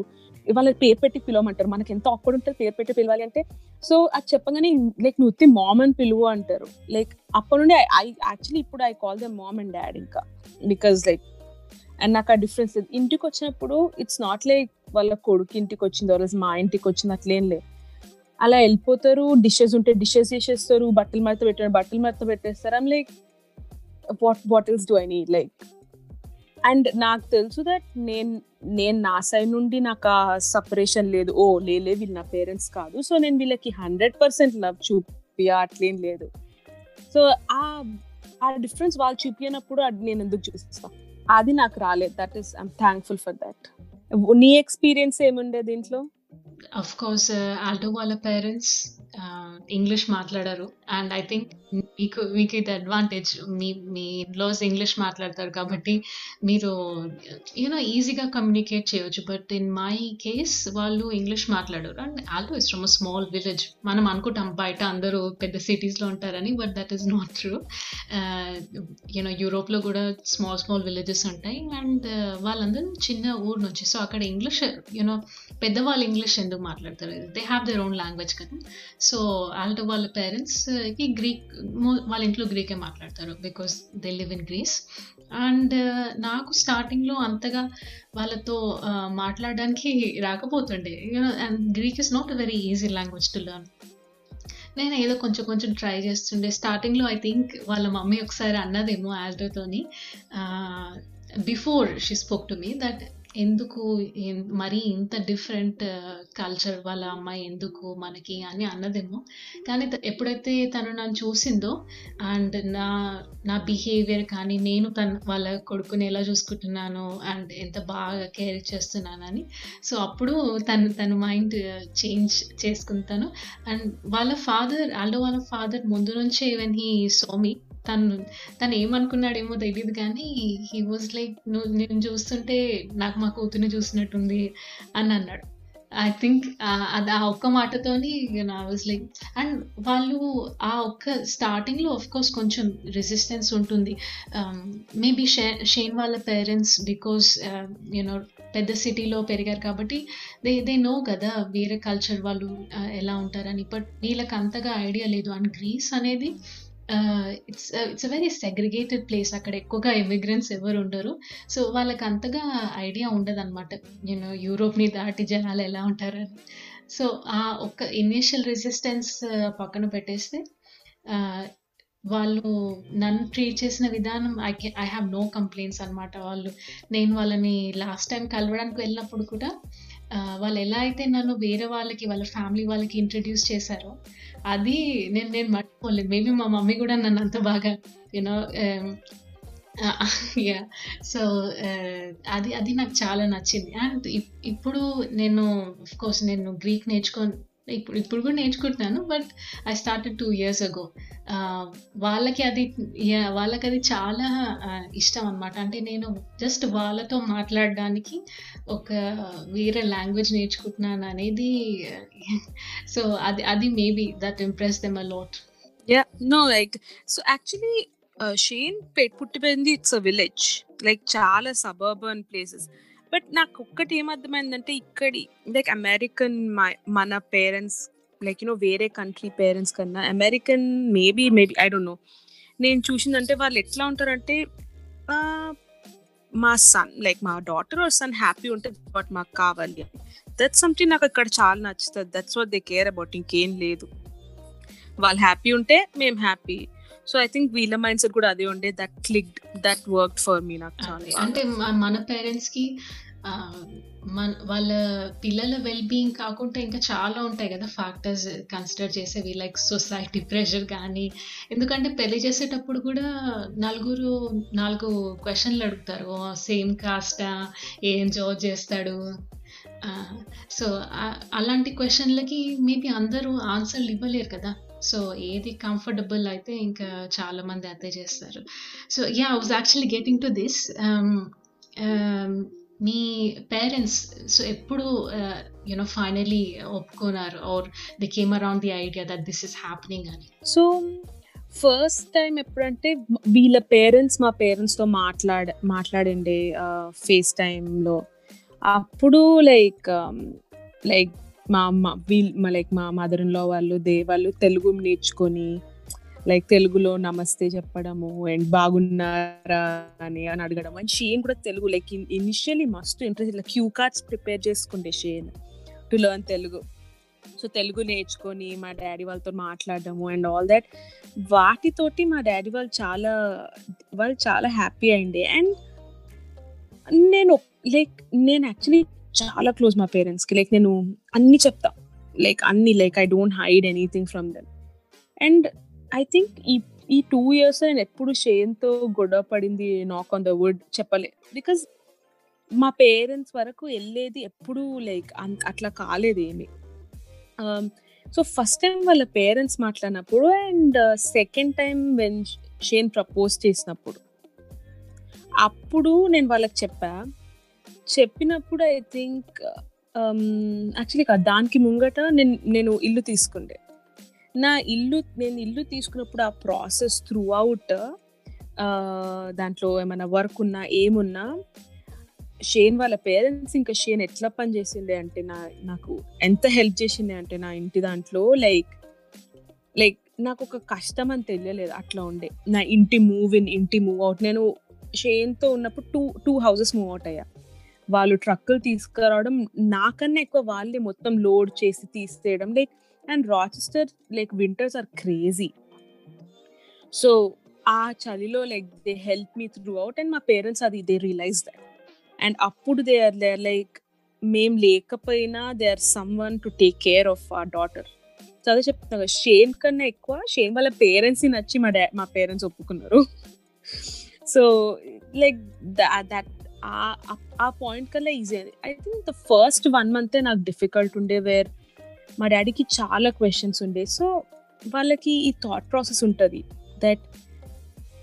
వాళ్ళ పేరు పెట్టి పిలవమంటారు. మనకి ఎంత ఆక్వర్డ్ ఉంటుంది పేరు పెట్టి పిలవాలి అంటే సో అది చెప్పగానే లైక్ నువ్వు ఉత్తి మామ్ అని పిలువు అంటారు. లైక్ అప్పటి నుండి ఐ యాక్చువల్లీ ఇప్పుడు I call the mom and dad ఇంకా. బికాస్ లైక్ అండ్ నాకు ఆ డిఫరెన్స్ ఇంటికి వచ్చినప్పుడు ఇట్స్ నాట్ లైక్ వాళ్ళ కొడుకు ఇంటికి వచ్చింది ఆర్ మా ఇంటికి వచ్చింది అట్లేం లేదు. అలా వెళ్ళిపోతారు డిషెస్ ఉంటే డిషెస్ చేసేస్తారు బట్టలు మడత పెట్టారు బట్టలు మడత పెట్టేస్తారు. I'm like what bottles do I need like and నాకు తెలుసు దట్ నేను నేను నా సైడ్ నుండి నాకు ఆ సపరేషన్ లేదు. ఓ లేలే వీళ్ళు నా పేరెంట్స్ కాదు. సో నేను వీళ్ళకి హండ్రెడ్ పర్సెంట్ లవ్ చూపియా అట్లేం లేదు. సో ఆ ఆ డిఫరెన్స్ వాళ్ళు చూపించినప్పుడు అది నేను ఎందుకు చూపిస్తాను అది నాకు రాలేదు. That is I'm thankful for that నీ ఎక్స్పీరియన్స్ ఏముండే దీంట్లో? అఫ్ కోర్స్ ఆల్టో వాళ్ళ పేరెంట్స్ ఇంగ్లీష్ uh, మాట్లాడరు. అండ్ ఐ థింక్ మీకు మీకు ఇది అడ్వాంటేజ్ మీ మీ ఇంట్లోస్ ఇంగ్లీష్ మాట్లాడతారు కాబట్టి మీరు యూనో ఈజీగా కమ్యూనికేట్ చేయొచ్చు. బట్ ఇన్ మై కేస్ వాళ్ళు ఇంగ్లీష్ మాట్లాడరు. And Alto is from small village మనం అనుకుంటాం బయట అందరూ పెద్ద సిటీస్లో ఉంటారని but that is not true you know యూరోప్లో కూడా స్మాల్ స్మాల్ విలేజెస్ ఉంటాయి. అండ్ uh, వాళ్ళందరూ చిన్న ఊరు నుంచి సో అక్కడ ఇంగ్లీష్ యూనో పెద్దవాళ్ళు ఇంగ్లీష్ ఎందుకు మాట్లాడతారు they have their own language కదా. సో ఆల్టో వాళ్ళ పేరెంట్స్కి గ్రీక్ వాళ్ళ ఇంట్లో గ్రీకే మాట్లాడతారు because they live in Greece and నాకు స్టార్టింగ్లో అంతగా వాళ్ళతో uh, మాట్లాడడానికి రాకపోతుండే. You know and Greek is not a very easy language to learn నేను ఏదో కొంచెం కొంచెం ట్రై చేస్తుండే. స్టార్టింగ్లో ఐ థింక్ వాళ్ళ మమ్మీ ఒకసారి అన్నదేమో ఆల్టోతోని before she spoke to me that ఎందుకు మరీ ఇంత డిఫరెంట్ కల్చర్ వాళ్ళ అమ్మాయి ఎందుకు మనకి అని అన్నదేమో. కానీ ఎప్పుడైతే తను నన్ను చూసిందో అండ్ నా నా బిహేవియర్ కానీ నేను తన వాళ్ళ కొడుకుని ఎలా చూసుకుంటున్నాను అండ్ ఎంత బాగా కేర్ చేస్తున్నానని సో అప్పుడు తను తన మైండ్ చేంజ్ చేసుకుంటాను. అండ్ వాళ్ళ ఫాదర్ ఆల్డో వాళ్ళ ఫాదర్ ముందు నుంచే ఈవెన్ హీ సోమి తను తను ఏమనుకున్నాడేమో తెలియదు కానీ హీ వాజ్ లైక్ నువ్వు నేను చూస్తుంటే నాకు మా కూతుర్ని చూసినట్టుంది అని అన్నాడు. ఐ థింక్ అది ఆ ఒక్క మాటతోని నా వాజ్ లైక్ అండ్ వాళ్ళు ఆ ఒక్క స్టార్టింగ్లో కోర్స్ కొంచెం రెసిస్టెన్స్ ఉంటుంది. Um, మేబీ షే షేన్ వాళ్ళ పేరెంట్స్ బికాస్ యూనో పెద్ద సిటీలో పెరిగారు కాబట్టి దే దే నో కదా వేరే కల్చర్ వాళ్ళు ఎలా ఉంటారని. బట్ వీళ్ళకి అంతగా ఐడియా లేదు. అండ్ గ్రీస్ అనేది it's it's a very segregated place అక్కడ ఎక్కువగా ఇమిగ్రెంట్స్ ఎవరు ఉండరు. సో వాళ్ళకి అంతగా ఐడియా ఉండదు అనమాట యూనో యూరోప్ని దాటి జనాలు ఎలా ఉంటారని సో ఆ ఒక్క ఇనిషియల్ రెసిస్టెన్స్ పక్కన పెట్టేస్తే వాళ్ళు నన్ను ట్రీట్ చేసిన విధానం I can I have no complaints అనమాట వాళ్ళు నేను వాళ్ళని లాస్ట్ టైం కలవడానికి వెళ్ళినప్పుడు కూడా వాళ్ళు ఎలా అయితే నన్ను వేరే వాళ్ళకి వాళ్ళ ఫ్యామిలీ వాళ్ళకి ఇంట్రడ్యూస్ చేశారో అది నేను నేను మర్చిపోలేదు మేబీ మా మమ్మీ కూడా నన్ను అంత బాగా యూనో యా సో అది అది నాకు చాలా నచ్చింది. అండ్ ఇప్పుడు నేను కోర్స్ నేను గ్రీక్ నేర్చుకో ఇప్పుడు ఇప్పుడు కూడా నేర్చుకుంటున్నాను but I started two years ago వాళ్ళకి అది వాళ్ళకి అది చాలా ఇష్టం అనమాట అంటే నేను జస్ట్ వాళ్ళతో మాట్లాడడానికి ఒక వేరే లాంగ్వేజ్ నేర్చుకుంటున్నాను అనేది సో అది అది maybe that impress them a lot yeah no like so actually Shane పెట్ పుట్టిపోయింది ఇట్స్ అ విలేజ్ లైక్ చాలా సబర్బన్ ప్లేసెస్ బట్ నాకు ఒక్కటి ఏమర్థమైందంటే ఇక్కడి లైక్ అమెరికన్ మన పేరెంట్స్ లైక్ యూనో వేరే కంట్రీ పేరెంట్స్ కన్నా American maybe maybe I don't know. నేను చూసిందంటే వాళ్ళు ఎట్లా ఉంటారంటే మా సన్ లైక్ మా డాటర్ ఆర్ సన్ హ్యాపీ ఉంటే బట్ మాకు కావాలి అని. దట్స్ సంథింగ్ నాకు ఇక్కడ చాలా నచ్చుతుంది. That's what they care about. ఇంకేం లేదు. వాళ్ళు హ్యాపీ ఉంటే మేము హ్యాపీ. సో ఐ థింక్ వీళ్ళ మైండ్ సెట్ కూడా అదే ఉండే. That clicked that work for me నాకు చాలా. అంటే మన పేరెంట్స్కి మన వాళ్ళ పిల్లల వెల్బీయింగ్ కాకుండా ఇంకా చాలా ఉంటాయి కదా ఫ్యాక్టర్స్ కన్సిడర్ చేసేవి. లైక్ సొసైటీ ప్రెషర్ కానీ ఎందుకంటే పెళ్ళి చేసేటప్పుడు కూడా నలుగురు నాలుగు క్వశ్చన్లు అడుగుతారు. సేమ్ కాస్టా ఏం జాబ్ చేస్తాడు? సో అలాంటి క్వశ్చన్లకి మేబీ అందరూ ఆన్సర్లు ఇవ్వలేరు కదా. సో ఏది కంఫర్టబుల్ అయితే ఇంకా చాలా మంది అదే చేస్తారు. So yeah was actually getting to this me parents so ఎప్పుడు uh, యునో ఫైనలీ ఒప్పుకున్నారు? Or they came around the idea that this is happening అని? సో ఫస్ట్ టైం ఎప్పుడంటే వీళ్ళ పేరెంట్స్ మా పేరెంట్స్తో మాట్లాడ మాట్లాడండి ఫేస్ uh, టైంలో అప్పుడు లైక్ లైక్ um, మా అమ్మ వీళ్ళు లైక్ మా మదర్ ఇన్లో వాళ్ళు దే వాళ్ళు తెలుగు నేర్చుకొని లైక్ తెలుగులో నమస్తే చెప్పడము అండ్ బాగున్నారా అని అని అడగడం. అండ్ షేన్ కూడా తెలుగు లైక్ ఇనిషియలీ మస్తు ఇంట్రెస్ట్ ఇట్లా క్యూ కార్డ్స్ ప్రిపేర్ చేసుకుంటే Shane to learn Telugu. So Telugu నేర్చుకొని మా డాడీ వాళ్ళతో మాట్లాడడము అండ్ ఆల్ దాట్ వాటితోటి మా డాడీ వాళ్ళు చాలా వాళ్ళు చాలా హ్యాపీ అయింది అండ్ నేను లైక్ నేను యాక్చువల్లీ చాలా క్లోజ్ మా పేరెంట్స్కి లైక్ నేను అన్ని చెప్తా. లైక్ అన్ని like I don't hide anything from them and I think ఈ ఈ టూ ఇయర్స్ నేను ఎప్పుడు షేన్తో గొడవ పడింది నాక్ ఆన్ ద వుడ్ చెప్పలే. బికాజ్ మా పేరెంట్స్ వరకు వెళ్ళేది ఎప్పుడు లైక్ అట్లా కాలేదు ఏమి. సో ఫస్ట్ టైం వాళ్ళ పేరెంట్స్ మాట్లాడినప్పుడు and second time when Shane propose చేసినప్పుడు. అప్పుడు నేను వాళ్ళకి చెప్పా చెప్పినప్పుడు ఐ థింక్ యాక్చువల్లీ కాదు దానికి ముంగట నేను నేను ఇల్లు తీసుకుండే. నా ఇల్లు నేను ఇల్లు తీసుకున్నప్పుడు ఆ ప్రాసెస్ త్రూ అవుట్ దాంట్లో ఏమైనా వర్క్ ఉన్నా ఏమున్నా షేన్ వాళ్ళ పేరెంట్స్ ఇంకా షేన్ ఎట్లా పని చేసిండే అంటే నా నాకు ఎంత హెల్ప్ చేసిండే అంటే నా ఇంటి దాంట్లో లైక్ లైక్ నాకు ఒక కష్టం అని తెలియలేదు అట్లా ఉండే. నా ఇంటి మూవ్ ఇన్ ఇంటి మూవ్ అవుట్ నేను షేన్తో ఉన్నప్పుడు two two houses move out అయ్యా. వాళ్ళు ట్రక్కులు తీసుకురావడం నాకన్నా ఎక్కువ వాళ్ళే మొత్తం లోడ్ చేసి తీసేయడం. Like and Rochester like winters are crazy so ఆ చలిలో like they help me throughout and మా పేరెంట్స్ అది దే రియలైజ్ దట్ అండ్ అప్పుడు they are they are like మేం లేకపోయినా they are someone to take care of ఆ డాటర్ సో అదే చెప్తున్నా కదా కన్నా ఎక్కువ షేమ్ వాళ్ళ పేరెంట్స్ నచ్చి మా డా మా పేరెంట్స్ ఒప్పుకున్నారు. సో లైక్ దట్ ఆ పాయింట్ కల్లా ఈజీ అది I think the first one మంతే నాకు డిఫికల్ట్ ఉండే వేర్ మా డాడీకి చాలా క్వశ్చన్స్ ఉండే. సో వాళ్ళకి ఈ థాట్ ప్రాసెస్ ఉంటుంది దట్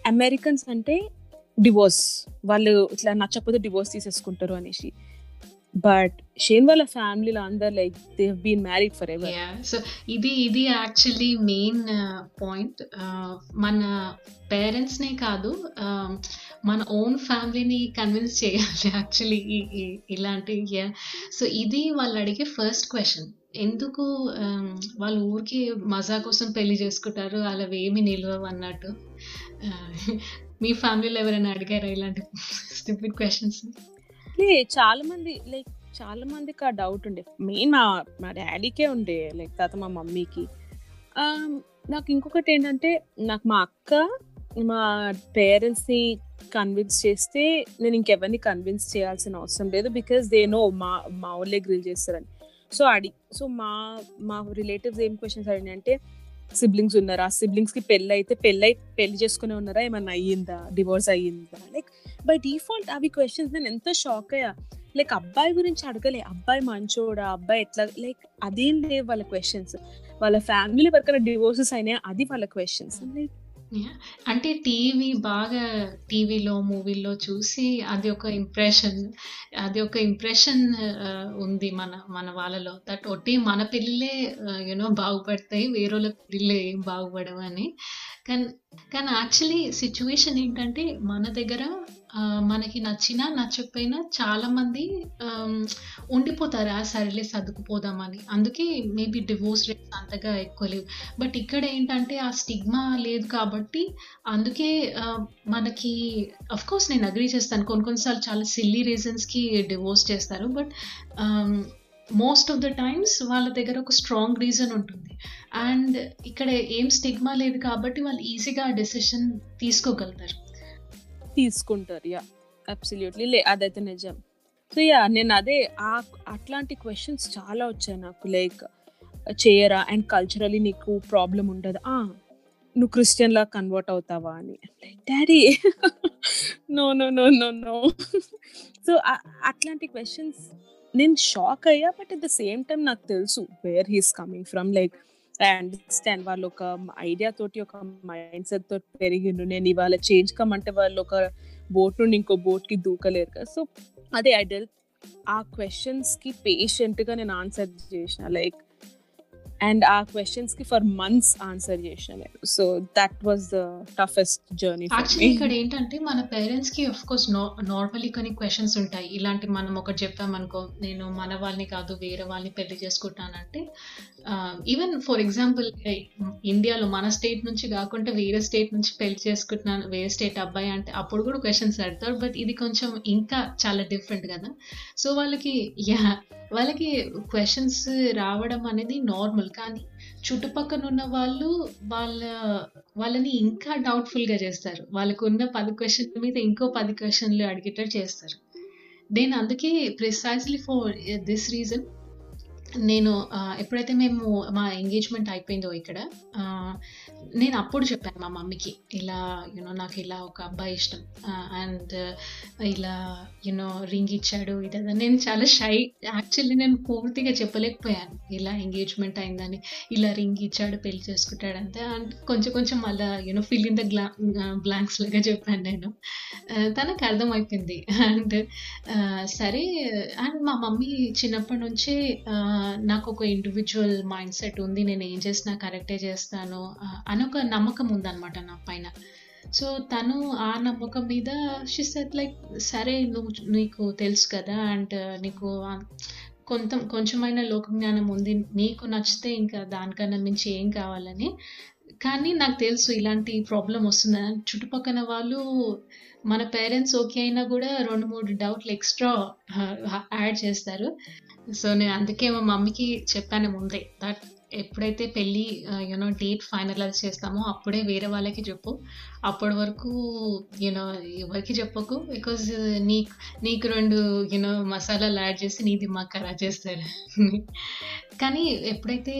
అమెరికన్స్ అంటే డివోర్స్ వాళ్ళు ఇట్లా నచ్చకపోతే డివోర్స్ తీసేసుకుంటారు అనేసి. బట్ షేన్ వాళ్ళ ఫ్యామిలీలో అందరు like they been married forever so ఇది ఇది యాక్చువల్లీ మెయిన్ పాయింట్ మన పేరెంట్స్నే కాదు um, మన ఓన్ ఫ్యామిలీని కన్విన్స్ చేయాలి యాక్చువల్లీ ఇలాంటి సో ఇది వాళ్ళు అడిగే ఫస్ట్ క్వశ్చన్ ఎందుకు um, వాళ్ళు ఊరికి మజా కోసం పెళ్ళి చేసుకుంటారు అలా ఏమి నిలవవు అన్నట్టు? Uh, మీ ఫ్యామిలీలో ఎవరైనా అడిగారా ఇలాంటి స్టూపిడ్ క్వశ్చన్స్ లే చాలా మంది లైక్ చాలా మందికి ఆ డౌట్ ఉండే. మెయిన్ మా మా డాడీకే ఉండే లైక్ తర్వాత మా మమ్మీకి. Um, నాకు ఇంకొకటి ఏంటంటే నాకు మా అక్క మా పేరెంట్స్ని కన్విన్స్ చేస్తే నేను ఇంకెవరిని కన్విన్స్ చేయాల్సిన అవసరం లేదు బికాస్ దే నో మా మా ఊళ్ళే గ్రిల్ చేస్తారని. సో అడి సో మా మా రిలేటివ్స్ ఏం క్వశ్చన్స్ అడిగినాయి అంటే సిబ్లింగ్స్ ఉన్నారా? సిబ్లింగ్స్కి పెళ్ళి అయితే పెళ్ళి పెళ్ళి చేసుకునే ఉన్నారా? ఏమన్నా అయ్యిందా? డివోర్స్ అయ్యిందా? లైక్ బై డిఫాల్ట్ అవి క్వశ్చన్స్ నేను ఎంత షాక్ అయ్యా. లైక్ అబ్బాయి గురించి అడగలే. అబ్బాయి మంచోడా? అబ్బాయి ఎట్లా? లైక్ అదేం లేవు వాళ్ళ క్వశ్చన్స్ వాళ్ళ ఫ్యామిలీ వరకు డివోర్సెస్ అయినాయి? అది వాళ్ళ క్వశ్చన్స్ లైక్ అంటే టీవీ బాగా టీవీలో మూవీలో చూసి అది ఒక ఇంప్రెషన్ అది ఒక ఇంప్రెషన్ ఉంది మన మన వాళ్ళలో. దట్ ఒట్టి మన పిల్లలే యూనో బాగుపడతాయి వేరే పిల్లలు ఏం బాగుపడవు అని. కానీ కానీ యాక్చువల్లీ సిచ్యువేషన్ ఏంటంటే మన దగ్గర మనకి నచ్చినా నచ్చకపోయినా చాలామంది ఉండిపోతారు. ఆ సరేలే సర్దుకుపోదామని. అందుకే మేబీ డివోర్స్ రేట్స్ అంతగా ఎక్కువ లేవు. బట్ ఇక్కడ ఏంటంటే ఆ స్టిగ్మా లేదు కాబట్టి అందుకే మనకి కోర్స్ నేను అగ్రీ చేస్తాను. కొన్ని కొన్నిసార్లు చాలా సిల్లీ రీజన్స్కి డివోర్స్ చేస్తారు. But most of the times వాళ్ళ దగ్గర ఒక స్ట్రాంగ్ రీజన్ ఉంటుంది. అండ్ ఇక్కడ ఏం స్టిగ్మా లేదు కాబట్టి వాళ్ళు ఈజీగా డెసిషన్ తీసుకోగలుగుతారు. తీసుకుంటారు యా. అబ్సల్యూట్లీ లే అదైతే నిజం. సో యా నేను అదే ఆ అట్లాంటి క్వశ్చన్స్ చాలా వచ్చాయి నాకు. లైక్ చేయరా? అండ్ కల్చరలీ నీకు ప్రాబ్లం ఉండదు? నువ్వు క్రిస్టియన్ లా కన్వర్ట్ అవుతావా అని. Daddy no no no no no so అట్లాంటి క్వశ్చన్స్ నేను షాక్ అయ్యా but at the same time నాకు తెలుసు where he's coming from like I understand వాళ్ళు ఒక ఐడియా తోటి ఒక మైండ్ సెట్ తోటి పెరిగిండు. నేను ఇవాళ చేంజ్ కమ్మంటే వాళ్ళు ఒక బోట్ నుండి ఇంకో బోట్కి దూకలేరు కదా. సో అదే ఐ డెల్ ఆ క్వశ్చన్స్కి పేషెంట్గా నేను ఆన్సర్ చేసిన. లైక్ అండ్ ఆ క్వశ్చన్స్కి ఫర్ మంత్స్ ఆన్సర్ చేసిన so that was the toughest journey actually ఇక్కడ ఏంటంటే మన పేరెంట్స్కి ఆఫ్ కోర్స్ నార్మలీ కొన్ని క్వశ్చన్స్ ఉంటాయి. ఇలాంటి మనం ఒకటి చెప్పామనుకో నేను మన వాళ్ళని కాదు వేరే వాళ్ళని పెళ్ళి చేసుకుంటానంటే ఈవెన్ ఫర్ ఎగ్జాంపుల్ ఇండియాలో మన స్టేట్ నుంచి కాకుండా వేరే స్టేట్ నుంచి పెళ్ళి చేసుకుంటున్నాను వేరే స్టేట్ అబ్బాయి అంటే అప్పుడు కూడా క్వశ్చన్స్ అడతారు బట్ ఇది కొంచెం ఇంకా చాలా డిఫరెంట్ కదా. సో వాళ్ళకి యా వాళ్ళకి క్వశ్చన్స్ రావడం అనేది నార్మల్ కానీ చుట్టుపక్కల ఉన్న వాళ్ళు వాళ్ళ వాళ్ళని ఇంకా డౌట్ఫుల్గా చేస్తారు. వాళ్ళకు ఉన్న పది క్వశ్చన్ల మీద ఇంకో పది క్వశ్చన్లు అడిగేటట్టు చేస్తారు. నేను అందుకే ప్రిసైజ్లీ ఫర్ దిస్ రీజన్ నేను ఎప్పుడైతే మేము మా ఎంగేజ్మెంట్ అయిపోయిందో ఇక్కడ నేను అప్పుడు చెప్పాను మా మమ్మీకి ఇలా యూనో నాకు ఇలా ఒక అబ్బాయి ఇష్టం అండ్ ఇలా యూనో రింగ్ ఇచ్చాడు ఇదే నేను చాలా షై యాక్చువల్లీ నేను పూర్తిగా చెప్పలేకపోయాను ఇలా ఎంగేజ్మెంట్ అయిందని ఇలా రింగ్ ఇచ్చాడు పెళ్ళి చేసుకుంటాడు అంతే అండ్ కొంచెం కొంచెం మళ్ళీ you know fill in the గ్లా blanks లాగా చెప్పాను నేను. తనకు అర్థమైపోయింది అండ్ సరే అండ్ మా మమ్మీ చిన్నప్పటి నుంచే నాకు ఒక ఇండివిజువల్ మైండ్ సెట్ ఉంది నేను ఏం చేసినా కరెక్టే చేస్తాను అని ఒక నమ్మకం ఉందన్నమాట నా పైన. సో తను ఆ నమ్మకం మీద షీ సెట్ లైక్ సరే నువ్వు నీకు తెలుసు కదా అండ్ uh, నీకు కొంత కొంచెమైన లోకజ్ఞానం ఉంది నీకు నచ్చితే ఇంకా దానికన్నా మించి ఏం కావాలని. కానీ నాకు తెలుసు ఇలాంటి ప్రాబ్లం వస్తుందని చుట్టుపక్కల వాళ్ళు మన పేరెంట్స్ ఓకే అయినా కూడా రెండు మూడు డౌట్లు ఎక్స్ట్రా యాడ్ చేస్తారు. సో నేను అందుకే మా మమ్మీకి చెప్పాను ముందే దట్ ఎప్పుడైతే పెళ్ళి యూనో డేట్ ఫైనలైజ్ చేస్తామో అప్పుడే వేరే వాళ్ళకి చెప్పు. అప్పటి వరకు యూనో ఎవరికి చెప్పకు బికాజ్ uh, నీకు నీకు రెండు యూనో మసాలాలు యాడ్ చేసి నీ దిమాగ్ ఖరాబ్ చేస్తారు. కానీ ఎప్పుడైతే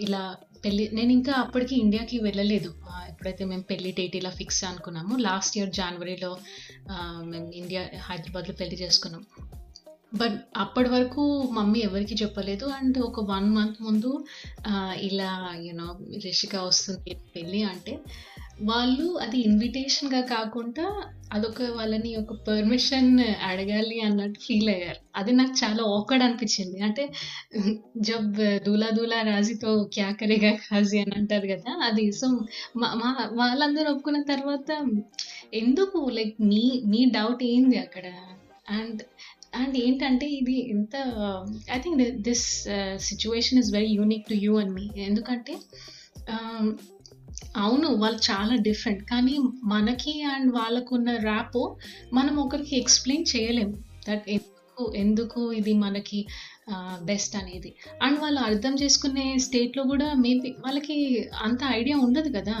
ఇలా పెళ్ళి నేను ఇంకా అప్పటికి ఇండియాకి వెళ్ళలేదు. ఎప్పుడైతే మేము పెళ్ళి డేట్ ఇలా ఫిక్స్ అనుకున్నాము లాస్ట్ ఇయర్ జనవరిలో మేము ఇండియా హైదరాబాద్లో పెళ్ళి చేసుకున్నాం. బట్ అప్పటి వరకు మమ్మీ ఎవరికి చెప్పలేదు. అండ్ ఒక వన్ మంత్ ముందు ఇలా యూనో రిషిక వస్తుంది పెళ్ళి అంటే వాళ్ళు అది ఇన్విటేషన్గా కాకుండా అదొక వాళ్ళని ఒక పర్మిషన్ అడగాలి అన్నట్టు ఫీల్ అయ్యారు. అది నాకు చాలా ఓకడ్ అనిపించింది. అంటే జబ్ దూలా దూలా రాజీతో క్యా కరేగా కాజీ అని అంటారు కదా అది సో మా వాళ్ళందరూ ఒప్పుకున్న తర్వాత ఎందుకు లైక్ నీ నీ డౌట్ ఏంది అక్కడ? అండ్ అండ్ ఏంటంటే ఇది ఎంత I think this situation is very unique to you and me ఎందుకంటే um, అవును వాళ్ళు చాలా డిఫరెంట్ కానీ మనకి అండ్ వాళ్ళకున్న ర్యాపో మనం ఒకరికి ఎక్స్ప్లెయిన్ చేయలేము దట్ ఎందుకు ఇది మనకి బెస్ట్ అనేది. అండ్ వాళ్ళు అర్థం చేసుకునే స్టేట్లో కూడా మేబీ వాళ్ళకి అంత ఐడియా ఉండదు కదా.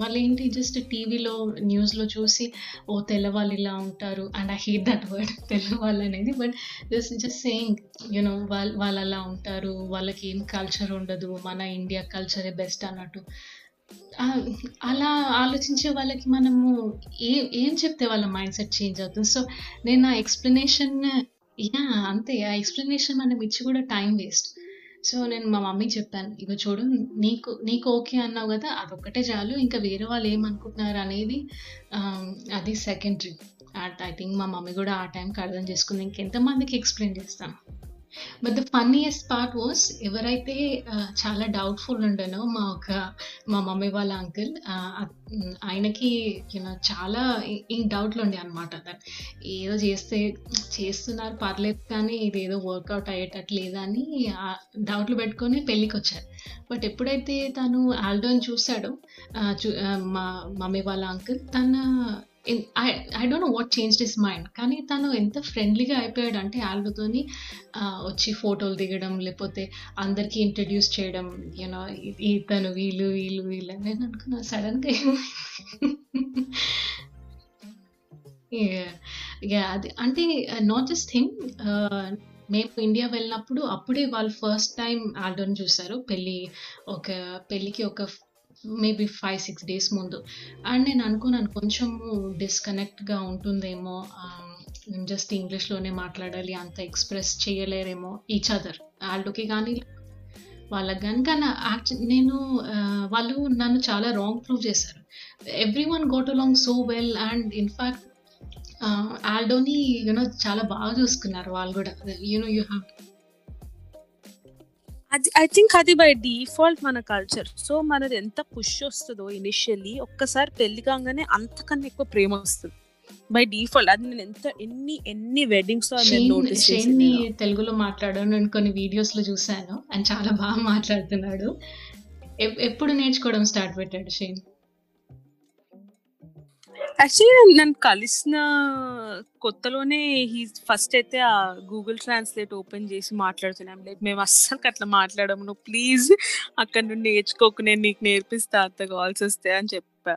వాళ్ళు ఏంటి జస్ట్ టీవీలో న్యూస్లో చూసి ఓ తెల్లవాళ్ళు ఇలా ఉంటారు and I hate that word తెల్లవాళ్ళు అనేది. But just just saying you know వాళ్ళు వాళ్ళు అలా ఉంటారు వాళ్ళకి ఏం కల్చర్ ఉండదు మన ఇండియా కల్చరే బెస్ట్ అన్నట్టు. అలా ఆలోచించే వాళ్ళకి మనము ఏ ఏం చెప్తే వాళ్ళ మైండ్ సెట్ చేంజ్ అవుతుంది. సో నేను నా ఎక్స్ప్లెనేషన్ యా అంతే. ఆ ఎక్స్ప్లెనేషన్ మనం ఇచ్చి కూడా టైం వేస్ట్. సో నేను మా మమ్మీకి చెప్పాను ఇక చూడు నీకు నీకు ఓకే అన్నావు కదా అదొక్కటే చాలు. ఇంకా వేరే వాళ్ళు ఏమనుకుంటున్నారు అనేది ఆ, అది సెకండరీ ఐ థింక్ మా మమ్మీ కూడా ఆ టైంకి అర్థం చేసుకుంది. ఇంకెంతమందికి ఎక్స్ప్లెయిన్ చేస్తాను? But the funniest part was ఎవరైతే చాలా డౌట్ఫుల్ ఉండనో మా ఒక మా మమ్మీ వాళ్ళ అంకుల్ ఆయనకి యూనో చాలా ఈ డౌట్లు ఉండే అనమాట ఏదో చేస్తే చేస్తున్నారు పర్లేదు కానీ ఇది ఏదో వర్కౌట్ అయ్యేటట్టు లేదా అని డౌట్లు పెట్టుకొని పెళ్ళికి వచ్చారు బట్ ఎప్పుడైతే తను ఆల్డోని చూశాడో చూ- మా మమ్మీ వాళ్ళ అంకుల్ తన I I don't know what change his mind కానీ తను ఎంత ఫ్రెండ్లీగా అయిపోయాడు అంటే ఆల్బతోని వచ్చి ఫోటోలు దిగడం లేకపోతే అందరికీ ఇంట్రడ్యూస్ చేయడం యూనో ఇతను వీళ్ళు వీళ్ళు వీళ్ళు అని నేను అనుకున్నా. సడన్గా (laughs) అది అంటే నాట్ జస్ట్ థింగ్ మేము ఇండియా వెళ్ళినప్పుడు అప్పుడే వాళ్ళు ఫస్ట్ టైం ఆల్డోని చూసారు. పెళ్ళి ఒక పెళ్ళికి ఒక మేబీ ఫైవ్ సిక్స్ డేస్ ముందు. అండ్ నేను అనుకున్నాను కొంచెం డిస్కనెక్ట్గా ఉంటుందేమో నేను జస్ట్ ఇంగ్లీష్లోనే మాట్లాడాలి అంత ఎక్స్ప్రెస్ చేయలేరేమో ఈచ్ అదర్ వాళ్ళకి కానీ వాళ్ళకి కానీ కానీ యాక్చు నేను వాళ్ళు నన్ను చాలా రాంగ్ ప్రూవ్ చేశారు. Everyone got along so well and in fact ఆల్డోని you know చాలా బాగా చూసుకున్నారు వాళ్ళు కూడా. యూనో యూ హ్యావ్ అది ఐ థింక్ అది బై డిఫాల్ట్ మన కల్చర్ సో మనది ఎంత పుష్ వస్తుందో ఇనిషియల్లీ ఒక్కసారి పెళ్ళి కాగానే అంతకన్నా ఎక్కువ ప్రేమ వస్తుంది. బై డిఫాల్ట్ అది నేను ఎంత ఎన్ని ఎన్ని వెడ్డింగ్స్ షేన్ నోటీస్ షేన్ని తెలుగులో మాట్లాడాను నేను కొన్ని వీడియోస్లో చూసాను అండ్ చాలా బాగా మాట్లాడుతున్నాడు. ఎప్- ఎప్పుడు నేర్చుకోవడం స్టార్ట్ పెట్టాడు షేన్ యాక్చువల్లీ నన్ను కలిసిన కొత్తలోనే హీ ఫస్ట్ అయితే ఆ గూగుల్ ట్రాన్స్లేట్ ఓపెన్ చేసి మాట్లాడుతున్నాం లైక్ మేము అస్సలు అట్లా మాట్లాడము. నువ్వు ప్లీజ్ అక్కడ నుండి నేర్చుకోకు. నేను నీకు నేర్పిస్తా అంత కాల్స్ వస్తే అని చెప్పా.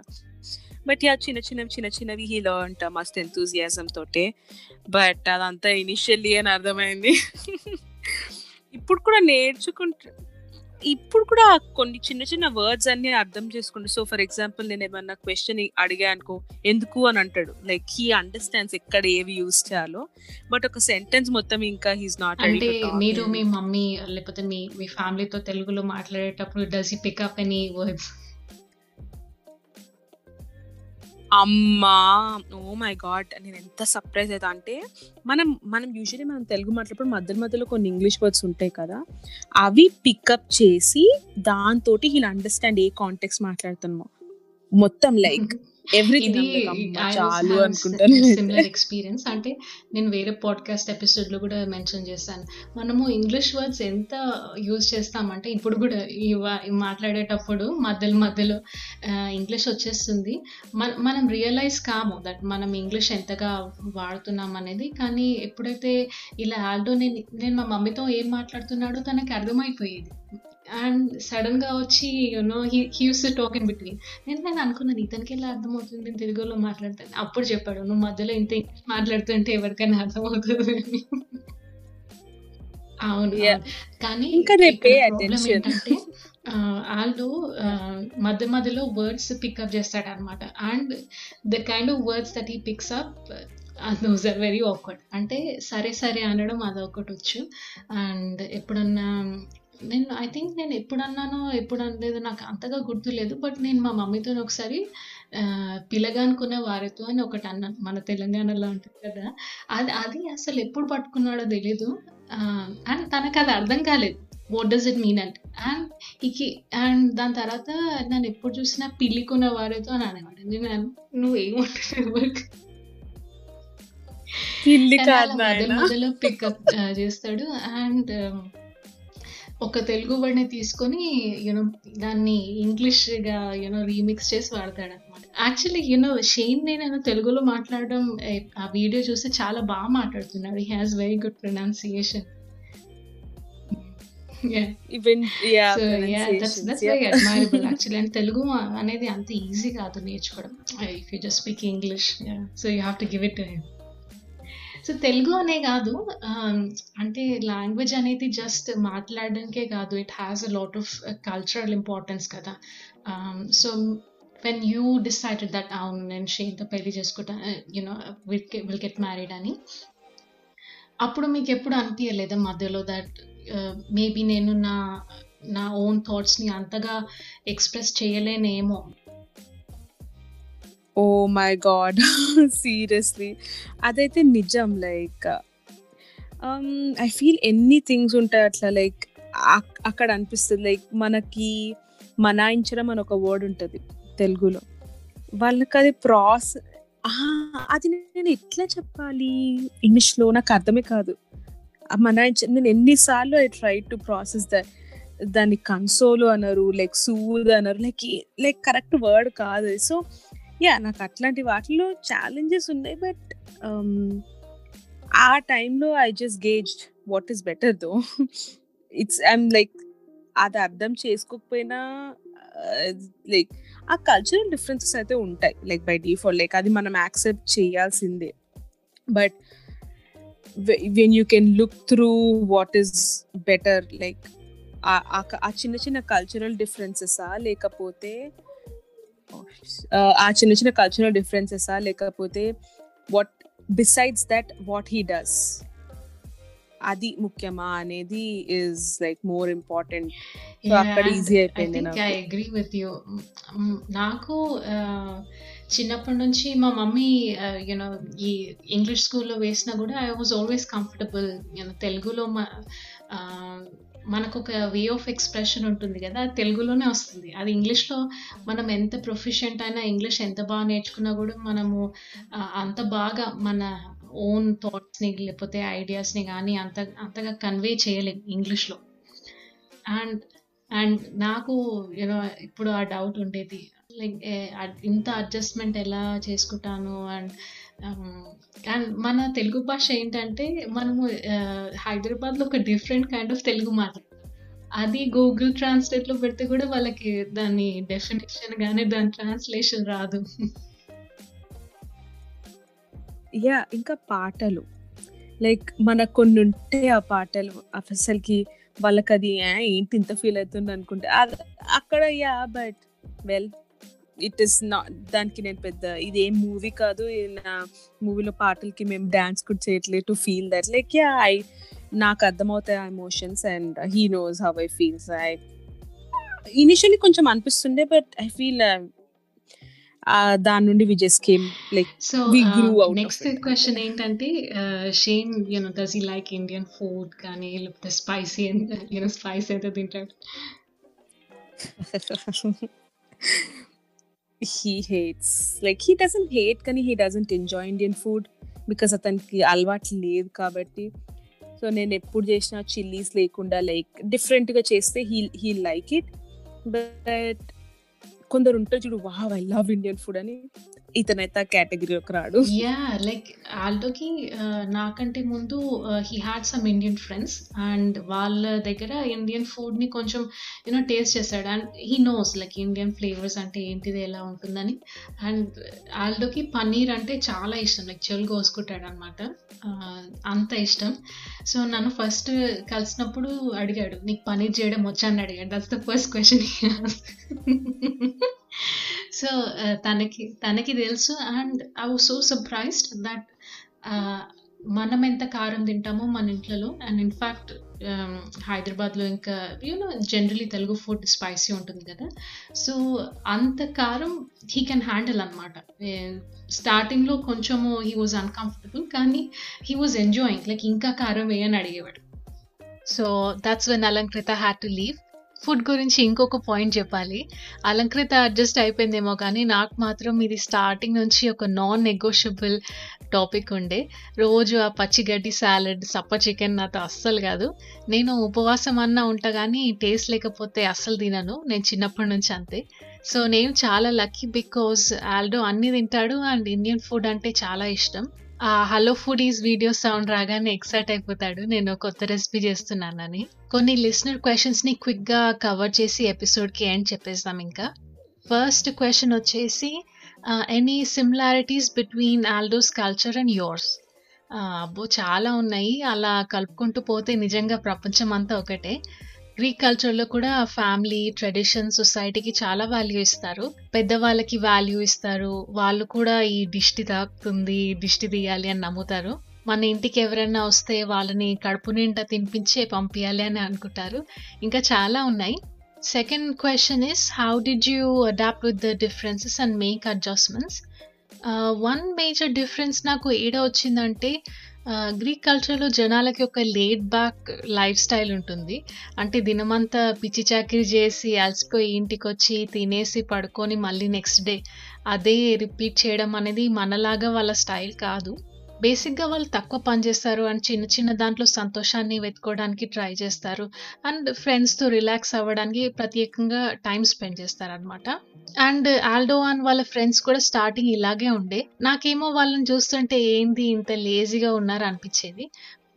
బట్ యా చిన్న చిన్నవి చిన్న చిన్నవి హీలో లర్న్ మస్త్ ఎంతూజియాజం తోటే. బట్ అదంతా ఇనిషియల్లీ అని అర్థమైంది. (laughs) ఇప్పుడు కూడా నేర్చుకుంటా ఇప్పుడు కూడా కొన్ని చిన్న చిన్న వర్డ్స్ అన్ని అర్థం చేసుకుంటా సో ఫర్ ఎగ్జాంపుల్ నేను ఏమన్నా క్వశ్చన్ అడిగా అనుకో ఎందుకు అని అంటాడు. లైక్ హీ అండర్స్టాండ్స్ ఎక్కడ ఏవి యూస్ చేయాలో బట్ ఒక సెంటెన్స్ మొత్తం ఇంకా హీస్ నాట్ అంటే మీరు మీ మమ్మీ లేకపోతే మీ మీ ఫ్యామిలీతో తెలుగులో మాట్లాడేటప్పుడు does he pickup any words అమ్మా ఓ మై గాడ్ నేను ఎంత సర్ప్రైజ్ అవుతా అంటే మనం మనం యూజువల్లీ మనం తెలుగు మాట్లాడప్పుడు మధ్య మధ్యలో కొన్ని ఇంగ్లీష్ వర్డ్స్ ఉంటాయి కదా అవి పికప్ చేసి దాంతో హీల్ అండర్స్టాండ్ ఏ కాంటెక్స్ మాట్లాడుతున్నామో. మొత్తం లైక్ ఇది చాలు సిమిలర్ ఎక్స్పీరియన్స్ అంటే నేను వేరే పాడ్కాస్ట్ ఎపిసోడ్లో కూడా మెన్షన్ చేశాను. మనము ఇంగ్లీష్ వర్డ్స్ ఎంత యూజ్ చేస్తామంటే ఇప్పుడు కూడా మాట్లాడేటప్పుడు మధ్యలో మధ్యలో ఇంగ్లీష్ వచ్చేస్తుంది. మన మనం రియలైజ్ కాము దట్ మనం ఇంగ్లీష్ ఎంతగా వాడుతున్నాం అనేది. కానీ ఎప్పుడైతే ఇలా ఆల్డో నేను నేను మా మమ్మీతో ఏం మాట్లాడుతున్నాడో తనకి అర్థమైపోయేది. అండ్ సడన్గా వచ్చి you know he to talk in between నేను నేను అనుకున్నాను ఇతనికి ఎలా అర్థమవుతుంది నేను తెలుగులో మాట్లాడతాను. అప్పుడు చెప్పాడు నువ్వు మధ్యలో ఇంత ఇంగ్లీష్ మాట్లాడుతుంటే ఎవరికైనా అర్థమవుతుంది అని. అవును. కానీ ఇంకా. ఏంటంటే ఆల్డో మధ్య మధ్యలో వర్డ్స్ పికప్ చేస్తాడు అనమాట and the kind of words that he picks up those are very awkward అంటే సరే సరే అనడం అదొకటి వచ్చు. అండ్ ఎప్పుడన్నా నేను ఐ థింక్ నేను ఎప్పుడు అన్నానో ఎప్పుడు అనలేదు నాకు అంతగా గుర్తులేదు బట్ నేను మా మమ్మీతో ఒకసారి అనుకున్న వారితో అని ఒకటి అన్నాను. మన తెలంగాణలో ఉంటుంది కదా. అది అది అసలు ఎప్పుడు పట్టుకున్నాడో తెలీదు. అండ్ తనకు అది అర్థం కాలేదు. వాట్ డస్ ఇట్ మీన్ అంటే అండ్ ఇకి అండ్ దాని తర్వాత నన్ను ఎప్పుడు చూసినా పిల్లికున్న వారితో అని అనేవాడు నేను నువ్వు ఏమంటున్నావు. మధ్యలో పికప్ చేస్తాడు. అండ్ ఒక తెలుగు వర్డ్ని తీసుకొని యూనో దాన్ని ఇంగ్లీష్గా యూనో రీమిక్స్ చేసి వాడతాడు అనమాట యాక్చువల్లీ యూనో షేన్ నేను తెలుగులో మాట్లాడడం ఆ వీడియో చూస్తే చాలా బాగా మాట్లాడుతున్నాడు. He has very good pronunciation and Telugu అనేది అంత ఈజీ కాదు నేర్చుకోవడం. If you just speak English so you have to give it to him so Telugu అనే కాదు అంటే లాంగ్వేజ్ అనేది జస్ట్ మాట్లాడడానికే కాదు it has a lot of cultural importance కదా. So when you decided that అవును నేను షేన్తో పెళ్ళి చేసుకుంటా యునో విల్ గెట్ మ్యారీడ్ అని అప్పుడు మీకు ఎప్పుడు అనిపించలేదా మధ్యలో దట్ మేబీ uh, నేను నా నా ఓన్ థాట్స్ని అంతగా ఎక్స్ప్రెస్ చేయలేనేమో? ఓ మై గాడ్ సీరియస్లీ అదైతే నిజం లైక్ ఐ ఫీల్ ఎన్ని థింగ్స్ ఉంటాయి అట్లా లైక్ అక్కడ అనిపిస్తుంది. లైక్ మనకి మనాయించడం అని ఒక వర్డ్ ఉంటుంది తెలుగులో. వాళ్ళకి అది ప్రాస్ అది నేను ఎట్లా చెప్పాలి? ఇంగ్లీష్లో నాకు అర్థమే కాదు. మనాయించ నేను ఎన్నిసార్లు I try to process the దాన్ని కన్సోల్ అనరు లైక్ సూద్ అనరు లైక్ లైక్ కరెక్ట్ వర్డ్ కాదు. సో యా నాకు అట్లాంటి వాటిలో ఛాలెంజెస్ ఉన్నాయి బట్ um, ఆ టైంలో I just gauged what is better though it's I'm like అది అర్థం చేసుకోకపోయినా uh, లైక్ ఆ కల్చరల్ డిఫరెన్సెస్ అయితే ఉంటాయి లైక్ బై డిఫాల్ట్ లైక్ అది మనం యాక్సెప్ట్ చేయాల్సిందే. But when you can look through what is better like ఆ చిన్న చిన్న కల్చరల్ డిఫరెన్సెసా లేకపోతే ఆ చిన్న చిన్న కల్చరల్ డిఫరెన్సెసా లేకపోతే what besides that what he does అది ముఖ్యమా అనేది is like more important so అక్కడ ఈజీ అయిపోయింది ఐ అగ్రీ విత్ యూ నాకు చిన్నప్పటి నుంచి మా మమ్మీ యూనో ఈ ఇంగ్లీష్ స్కూల్లో వేసినా కూడా I was always comfortable you know తెలుగులో మనకు ఒక వే ఆఫ్ ఎక్స్ప్రెషన్ ఉంటుంది కదా అది తెలుగులోనే వస్తుంది. అది ఇంగ్లీష్లో మనం ఎంత ప్రొఫిషియంట్ అయినా ఇంగ్లీష్ ఎంత బాగా నేర్చుకున్నా కూడా మనము అంత బాగా మన ఓన్ థాట్స్ని లేకపోతే ఐడియాస్ని కానీ అంత అంతగా కన్వే చేయలేం ఇంగ్లీష్లో. అండ్ అండ్ నాకు యూనో ఇప్పుడు ఆ డౌట్ ఉండేది. లైక్ ఇంత అడ్జస్ట్మెంట్ ఎలా చేసుకుంటాను? అండ్ అండ్ మన తెలుగు భాష ఏంటంటే మనము హైదరాబాద్లో ఒక డిఫరెంట్ కైండ్ ఆఫ్ తెలుగు మాట్లాడతాం అది గూగుల్ ట్రాన్స్లేట్లో పెడితే కూడా వాళ్ళకి దాని డెఫినేషన్ కానీ దాని ట్రాన్స్లేషన్ రాదు. యా ఇంకా పాటలు. లైక్ మనకు కొన్ని ఉంటే ఆ పాటలు అసలుకి వాళ్ళకి అది ఏంటి ఇంత ఫీల్ అవుతుంది అనుకుంటే అక్కడ yeah but well it is not దానికి నేను పెద్ద ఇది ఏం మూవీ కాదు నా మూవీలో పాటలకి మేము డాన్స్ కూడా చేయట్లేదు to feel that like yeah I నాకు అర్థమవుతాయి ఆ emotions and he knows how I feels I initially కొంచెం అనిపిస్తుండే బట్ ఐ ఫీల్ దాని నుండి we just came like so grew out of next. Question ఏంటంటే Shane you know does he like Indian food కానీ లేకపోతే స్పైసీ యూనో స్పైస్ అయితే తింటాడు (laughs) he hates. Like he doesn't hate కానీ he doesn't enjoy Indian food because అతనికి అలవాటు లేదు కాబట్టి. సో నేను ఎప్పుడు చేసినా చిల్లీస్ లేకుండా లైక్ డిఫరెంట్గా చేస్తే he he like it but కొందరు ఉంటారు చూడు wow I love Indian food అని. ఇతనైతే ఆ కేటగిరీలోకి రాడు. యా లైక్ ఆల్టోకి uh, నాకంటే ముందు he had some Indian friends and వాళ్ళ దగ్గర ఇండియన్ ఫుడ్ని కొంచెం యూనో టేస్ట్ చేశాడు and he knows like Indian flavours అంటే ఏంటిది ఎలా ఉంటుందని. అండ్ ఆల్టోకి పన్నీర్ అంటే చాలా ఇష్టం లైక్ చెలు కోసుకుంటాడు అనమాట uh, అంత ఇష్టం. సో నన్ను ఫస్ట్ కలిసినప్పుడు అడిగాడు నీకు పన్నీర్ చేయడం వచ్చా? అని అడిగాడు. That's the first question so uh, తనకి తనకి తెలుసు and I was so surprised that మనం ఎంత కారం తింటామో మన ఇంట్లో అండ్ ఇన్ఫ్యాక్ట్ హైదరాబాద్లో ఇంకా you know generally Telugu food spicy ఉంటుంది కదా. సో అంత కారం హీ కెన్ హ్యాండిల్ అనమాట స్టార్టింగ్లో కొంచెము హీ వాజ్ అన్కంఫర్టబుల్ కానీ హీ వాజ్ ఎంజాయింగ్ లైక్ ఇంకా కారం వేయని అడిగేవాడు. So that's when Alankrita had to leave food గురించి ఇంకొక పాయింట్ చెప్పాలి. అలంకృత అడ్జస్ట్ అయిపోయిందేమో కానీ నాకు మాత్రం ఇది స్టార్టింగ్ నుంచి ఒక నాన్ నెగోషియబుల్ టాపిక్ ఉండే. రోజు ఆ పచ్చిగడ్డి సాలడ్ సప్ప చికెన్ నాతో అస్సలు కాదు. నేను ఉపవాసం అన్నా ఉంటా కానీ టేస్ట్ లేకపోతే అస్సలు తినను. నేను చిన్నప్పటి నుంచి అంతే. సో నేను చాలా లక్కీ బికాజ్ ఆల్డో అన్ని తింటాడు అండ్ ఇండియన్ ఫుడ్ అంటే చాలా ఇష్టం. హలో ఫుడీస్ వీడియో సౌండ్ రాగానే ఎక్సైట్ అయిపోతాడు. నేను కొత్త రెసిపీ చేస్తున్నానని. కొన్ని లిసనర్ క్వశ్చన్స్ని క్విక్గా కవర్ చేసి ఎపిసోడ్కి ఎండ్ చెప్పేస్తాం ఇంకా. ఫస్ట్ క్వశ్చన్ వచ్చేసి any similarities between Aldo's culture and yours అబ్బో చాలా ఉన్నాయి. అలా కలుపుకుంటూ పోతే నిజంగా ప్రపంచం అంతా ఒకటే. గ్రీక్ కల్చర్లో కూడా ఫ్యామిలీ ట్రెడిషన్ సొసైటీకి చాలా వాల్యూ ఇస్తారు. పెద్దవాళ్ళకి వాల్యూ ఇస్తారు. వాళ్ళు కూడా ఈ దిష్టి తాకుతుంది దిష్టి తీయాలి అని నమ్ముతారు. మన ఇంటికి ఎవరైనా వస్తే వాళ్ళని కడుపు నిండా తినిపించే పంపించాలి అని అనుకుంటారు. ఇంకా చాలా ఉన్నాయి. Second question is how did you adapt with the differences and make adjustments one major difference నాకు ఏడ వచ్చిందంటే గ్రీక్ కల్చర్లో జనాలకి ఒక లేట్ బ్యాక్ లైఫ్ స్టైల్ ఉంటుంది. అంటే దినమంతా పిచ్చి చాకిరి చేసి అలసిపోయి ఇంటికి వచ్చి తినేసి పడుకొని మళ్ళీ నెక్స్ట్ డే అదే రిపీట్ చేయడం అనేది మనలాగా వాళ్ళ స్టైల్ కాదు. బేసిక్గా వాళ్ళు తక్కువ పని చేస్తారు అండ్ చిన్న చిన్న దాంట్లో సంతోషాన్ని వెతుకోవడానికి ట్రై చేస్తారు. అండ్ ఫ్రెండ్స్తో రిలాక్స్ అవ్వడానికి ప్రత్యేకంగా టైం స్పెండ్ చేస్తారు అనమాట అండ్ ఆల్డో అండ్ వాళ్ళ ఫ్రెండ్స్ కూడా స్టార్టింగ్ ఇలాగే ఉండే. నాకేమో వాళ్ళని చూస్తుంటే ఏంది ఇంత లేజీగా ఉన్నారు అనిపించేది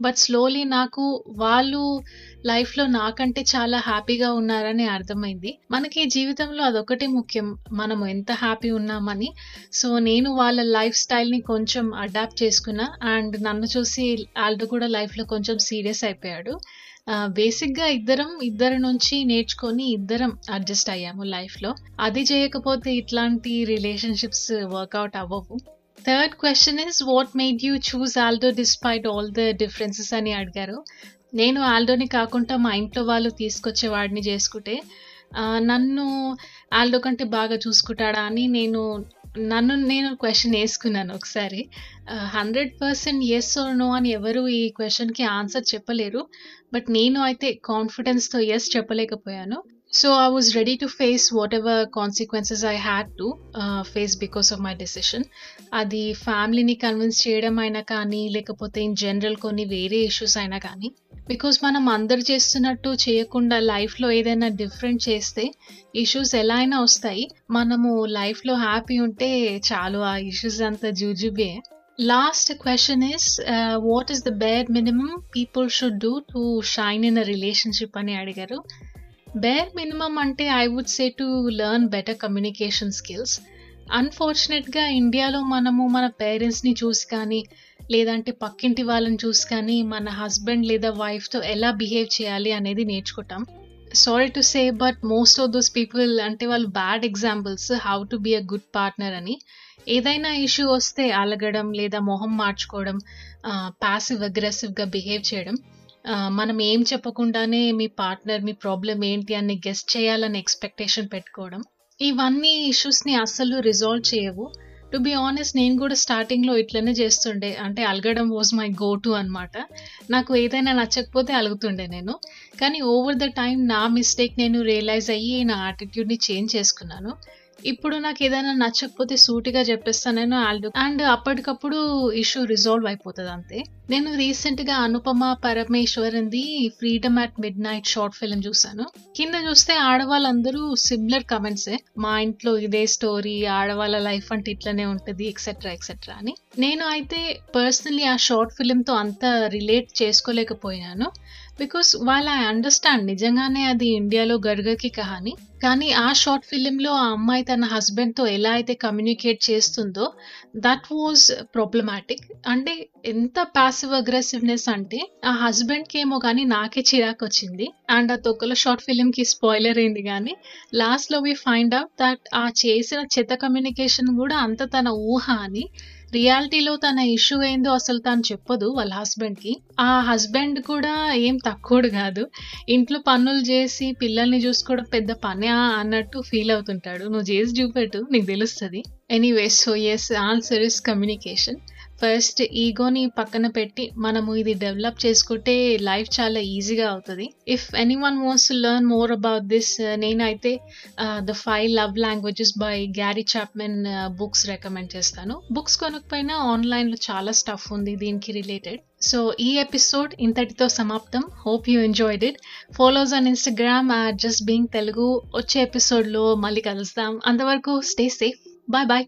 బట్ స్లోలీ నాకు వాళ్ళు లైఫ్లో నాకంటే చాలా హ్యాపీగా ఉన్నారని అర్థమైంది. మనకి జీవితంలో అదొకటి ముఖ్యం. మనం ఎంత హ్యాపీ ఉన్నామని. సో నేను వాళ్ళ లైఫ్ స్టైల్ని కొంచెం అడాప్ట్ చేసుకున్నా. అండ్ నన్ను చూసి ఆల్డో కూడా లైఫ్లో కొంచెం సీరియస్ అయిపోయాడు. బేసిక్గా ఇద్దరం ఇద్దరి నుంచి నేర్చుకొని ఇద్దరం అడ్జస్ట్ అయ్యాము లైఫ్లో అది చేయకపోతే ఇట్లాంటి రిలేషన్షిప్స్ వర్కౌట్ అవ్వవు. Third question is what made you choose Aldo despite all the differences అని అడిగారు. నేను ఆల్డోని కాకుండా మా ఇంట్లో వాళ్ళు తీసుకొచ్చే వాడిని చేసుకుంటే నన్ను ఆల్డో కంటే బాగా చూసుకుంటాడా అని నేను నన్ను నేను క్వశ్చన్ వేసుకున్నాను ఒకసారి. హండ్రెడ్ పర్సెంట్ ఎస్ నో అని ఎవరు ఈ క్వశ్చన్కి ఆన్సర్ చెప్పలేరు. బట్ నేను అయితే కాన్ఫిడెన్స్తో ఎస్ చెప్పలేకపోయాను. So I was ready to face whatever consequences I had to face because of my decision అది ఫ్యామిలీని కన్విన్స్ చేయడం అయినా కానీ లేకపోతే ఇన్ జనరల్ కొన్ని వేరే ఇష్యూస్ అయినా కానీ బికాస్ మనం అందరు చేస్తున్నట్టు చేయకుండా లైఫ్లో ఏదైనా డిఫరెంట్ చేస్తే ఇష్యూస్ ఎలా అయినా వస్తాయి. మనము లైఫ్లో హ్యాపీ ఉంటే చాలు ఆ ఇష్యూస్ అంతా జూజుబే last question is what is the bare minimum people should do to shine in a relationship అని అడిగారు. బేర్ మినిమం అంటే I would say to learn better communication skills అన్ఫార్చునేట్గా ఇండియాలో మనము మన పేరెంట్స్ని చూసి కానీ లేదంటే పక్కింటి వాళ్ళని చూసి కానీ మన హస్బెండ్ లేదా వైఫ్తో ఎలా బిహేవ్ చేయాలి అనేది నేర్చుకుంటాం. Sorry to say but most of those people అంటే వాళ్ళు bad examples how to be a good partner అని. ఏదైనా ఇష్యూ వస్తే అలగడం లేదా మొహం మార్చుకోవడం ప్యాసివ్ అగ్రెసివ్గా బిహేవ్ చేయడం. మనం ఏం చెప్పకుండానే మీ పార్ట్నర్ మీ ప్రాబ్లం ఏంటి అని గెస్ట్ చేయాలని ఎక్స్పెక్టేషన్ పెట్టుకోవడం. ఇవన్నీ ఇష్యూస్ని అస్సలు రిజాల్వ్ చేయవు. టు బి ఆనెస్ట్ నేను కూడా స్టార్టింగ్లో ఇట్లనే చేస్తుండే. అంటే అలగడం వాజ్ మై గో టు అనమాట నాకు ఏదైనా నచ్చకపోతే అలుగుతుండే నేను. కానీ ఓవర్ ద టైం నా మిస్టేక్ నేను రియలైజ్ అయ్యి నా యాటిట్యూడ్ని చేంజ్ చేసుకున్నాను. ఇప్పుడు నాకు ఏదైనా నచ్చకపోతే సూటిగా చెప్పేస్తాను నేను ఆల్డు అండ్ అప్పటికప్పుడు ఇష్యూ రిజాల్వ్ అయిపోతుంది అంతే. నేను రీసెంట్గా Anupama పరమేశ్వరంది freedom at midnight short film చూసాను కింద చూస్తే ఆడవాళ్ళందరూ సిమిలర్ కమెంట్సే. మా ఇంట్లో ఇదే స్టోరీ ఆడవాళ్ళ లైఫ్ అంటే ఇట్లనే ఉంటుంది ఎక్సెట్రా ఎక్సెట్రా అని. నేను అయితే పర్సనలీ ఆ షార్ట్ ఫిల్మ్తో అంత రిలేట్ చేసుకోలేకపోయినాను బికాస్ వాళ్ళ ఐ అండర్స్టాండ్ నిజంగానే అది ఇండియాలో గర్గకి కహాని కానీ ఆ షార్ట్ ఫిలింలో ఆ అమ్మాయి తన హస్బెండ్తో ఎలా అయితే కమ్యూనికేట్ చేస్తుందో దట్ వాజ్ ప్రాబ్లమాటిక్ అంటే ఎంత ప్యాసివ్ అగ్రెసివ్నెస్ అంటే ఆ హస్బెండ్కి ఏమో కానీ నాకే చిరాకు వచ్చింది. అండ్ ఆ తొక్కల షార్ట్ ఫిలింకి స్పాయిలర్ అయింది కానీ లాస్ట్లో వి ఫైండ్ అవుట్ దట్ ఆ చేసిన చెత్త కమ్యూనికేషన్ కూడా అంత తన ఊహ అని రియాలిటీలో తన ఇష్యూ ఏందో అసలు తను చెప్పదు వాళ్ళ హస్బెండ్కి. ఆ హస్బెండ్ కూడా ఏం తక్కువడు కాదు. ఇంట్లో పనులు చేసి పిల్లల్ని చూసుకోవడం పెద్ద పనే అన్నట్టు ఫీల్ అవుతుంటాడు. నువ్వు చేసి చూపెట్టు నీకు తెలుస్తుంది. Anyways so yes answer is communication first ఈగోని పక్కన పెట్టి మనము ఇది డెవలప్ చేసుకుంటే లైఫ్ చాలా ఈజీగా అవుతుంది. If anyone wants to learn more about this నేనైతే the five love languages by Gary Chapman books recommend చేస్తాను. బుక్స్ కొనకపోయినా ఆన్లైన్లో చాలా స్టఫ్ ఉంది దీనికి రిలేటెడ్ సో ఈ ఎపిసోడ్ ఇంతటితో సమాప్తం. Hope you enjoyed it follow us on Instagram just being Telugu వచ్చే ఎపిసోడ్లో మళ్ళీ కలుస్తాం. అంతవరకు స్టే సేఫ్ బాయ్ బాయ్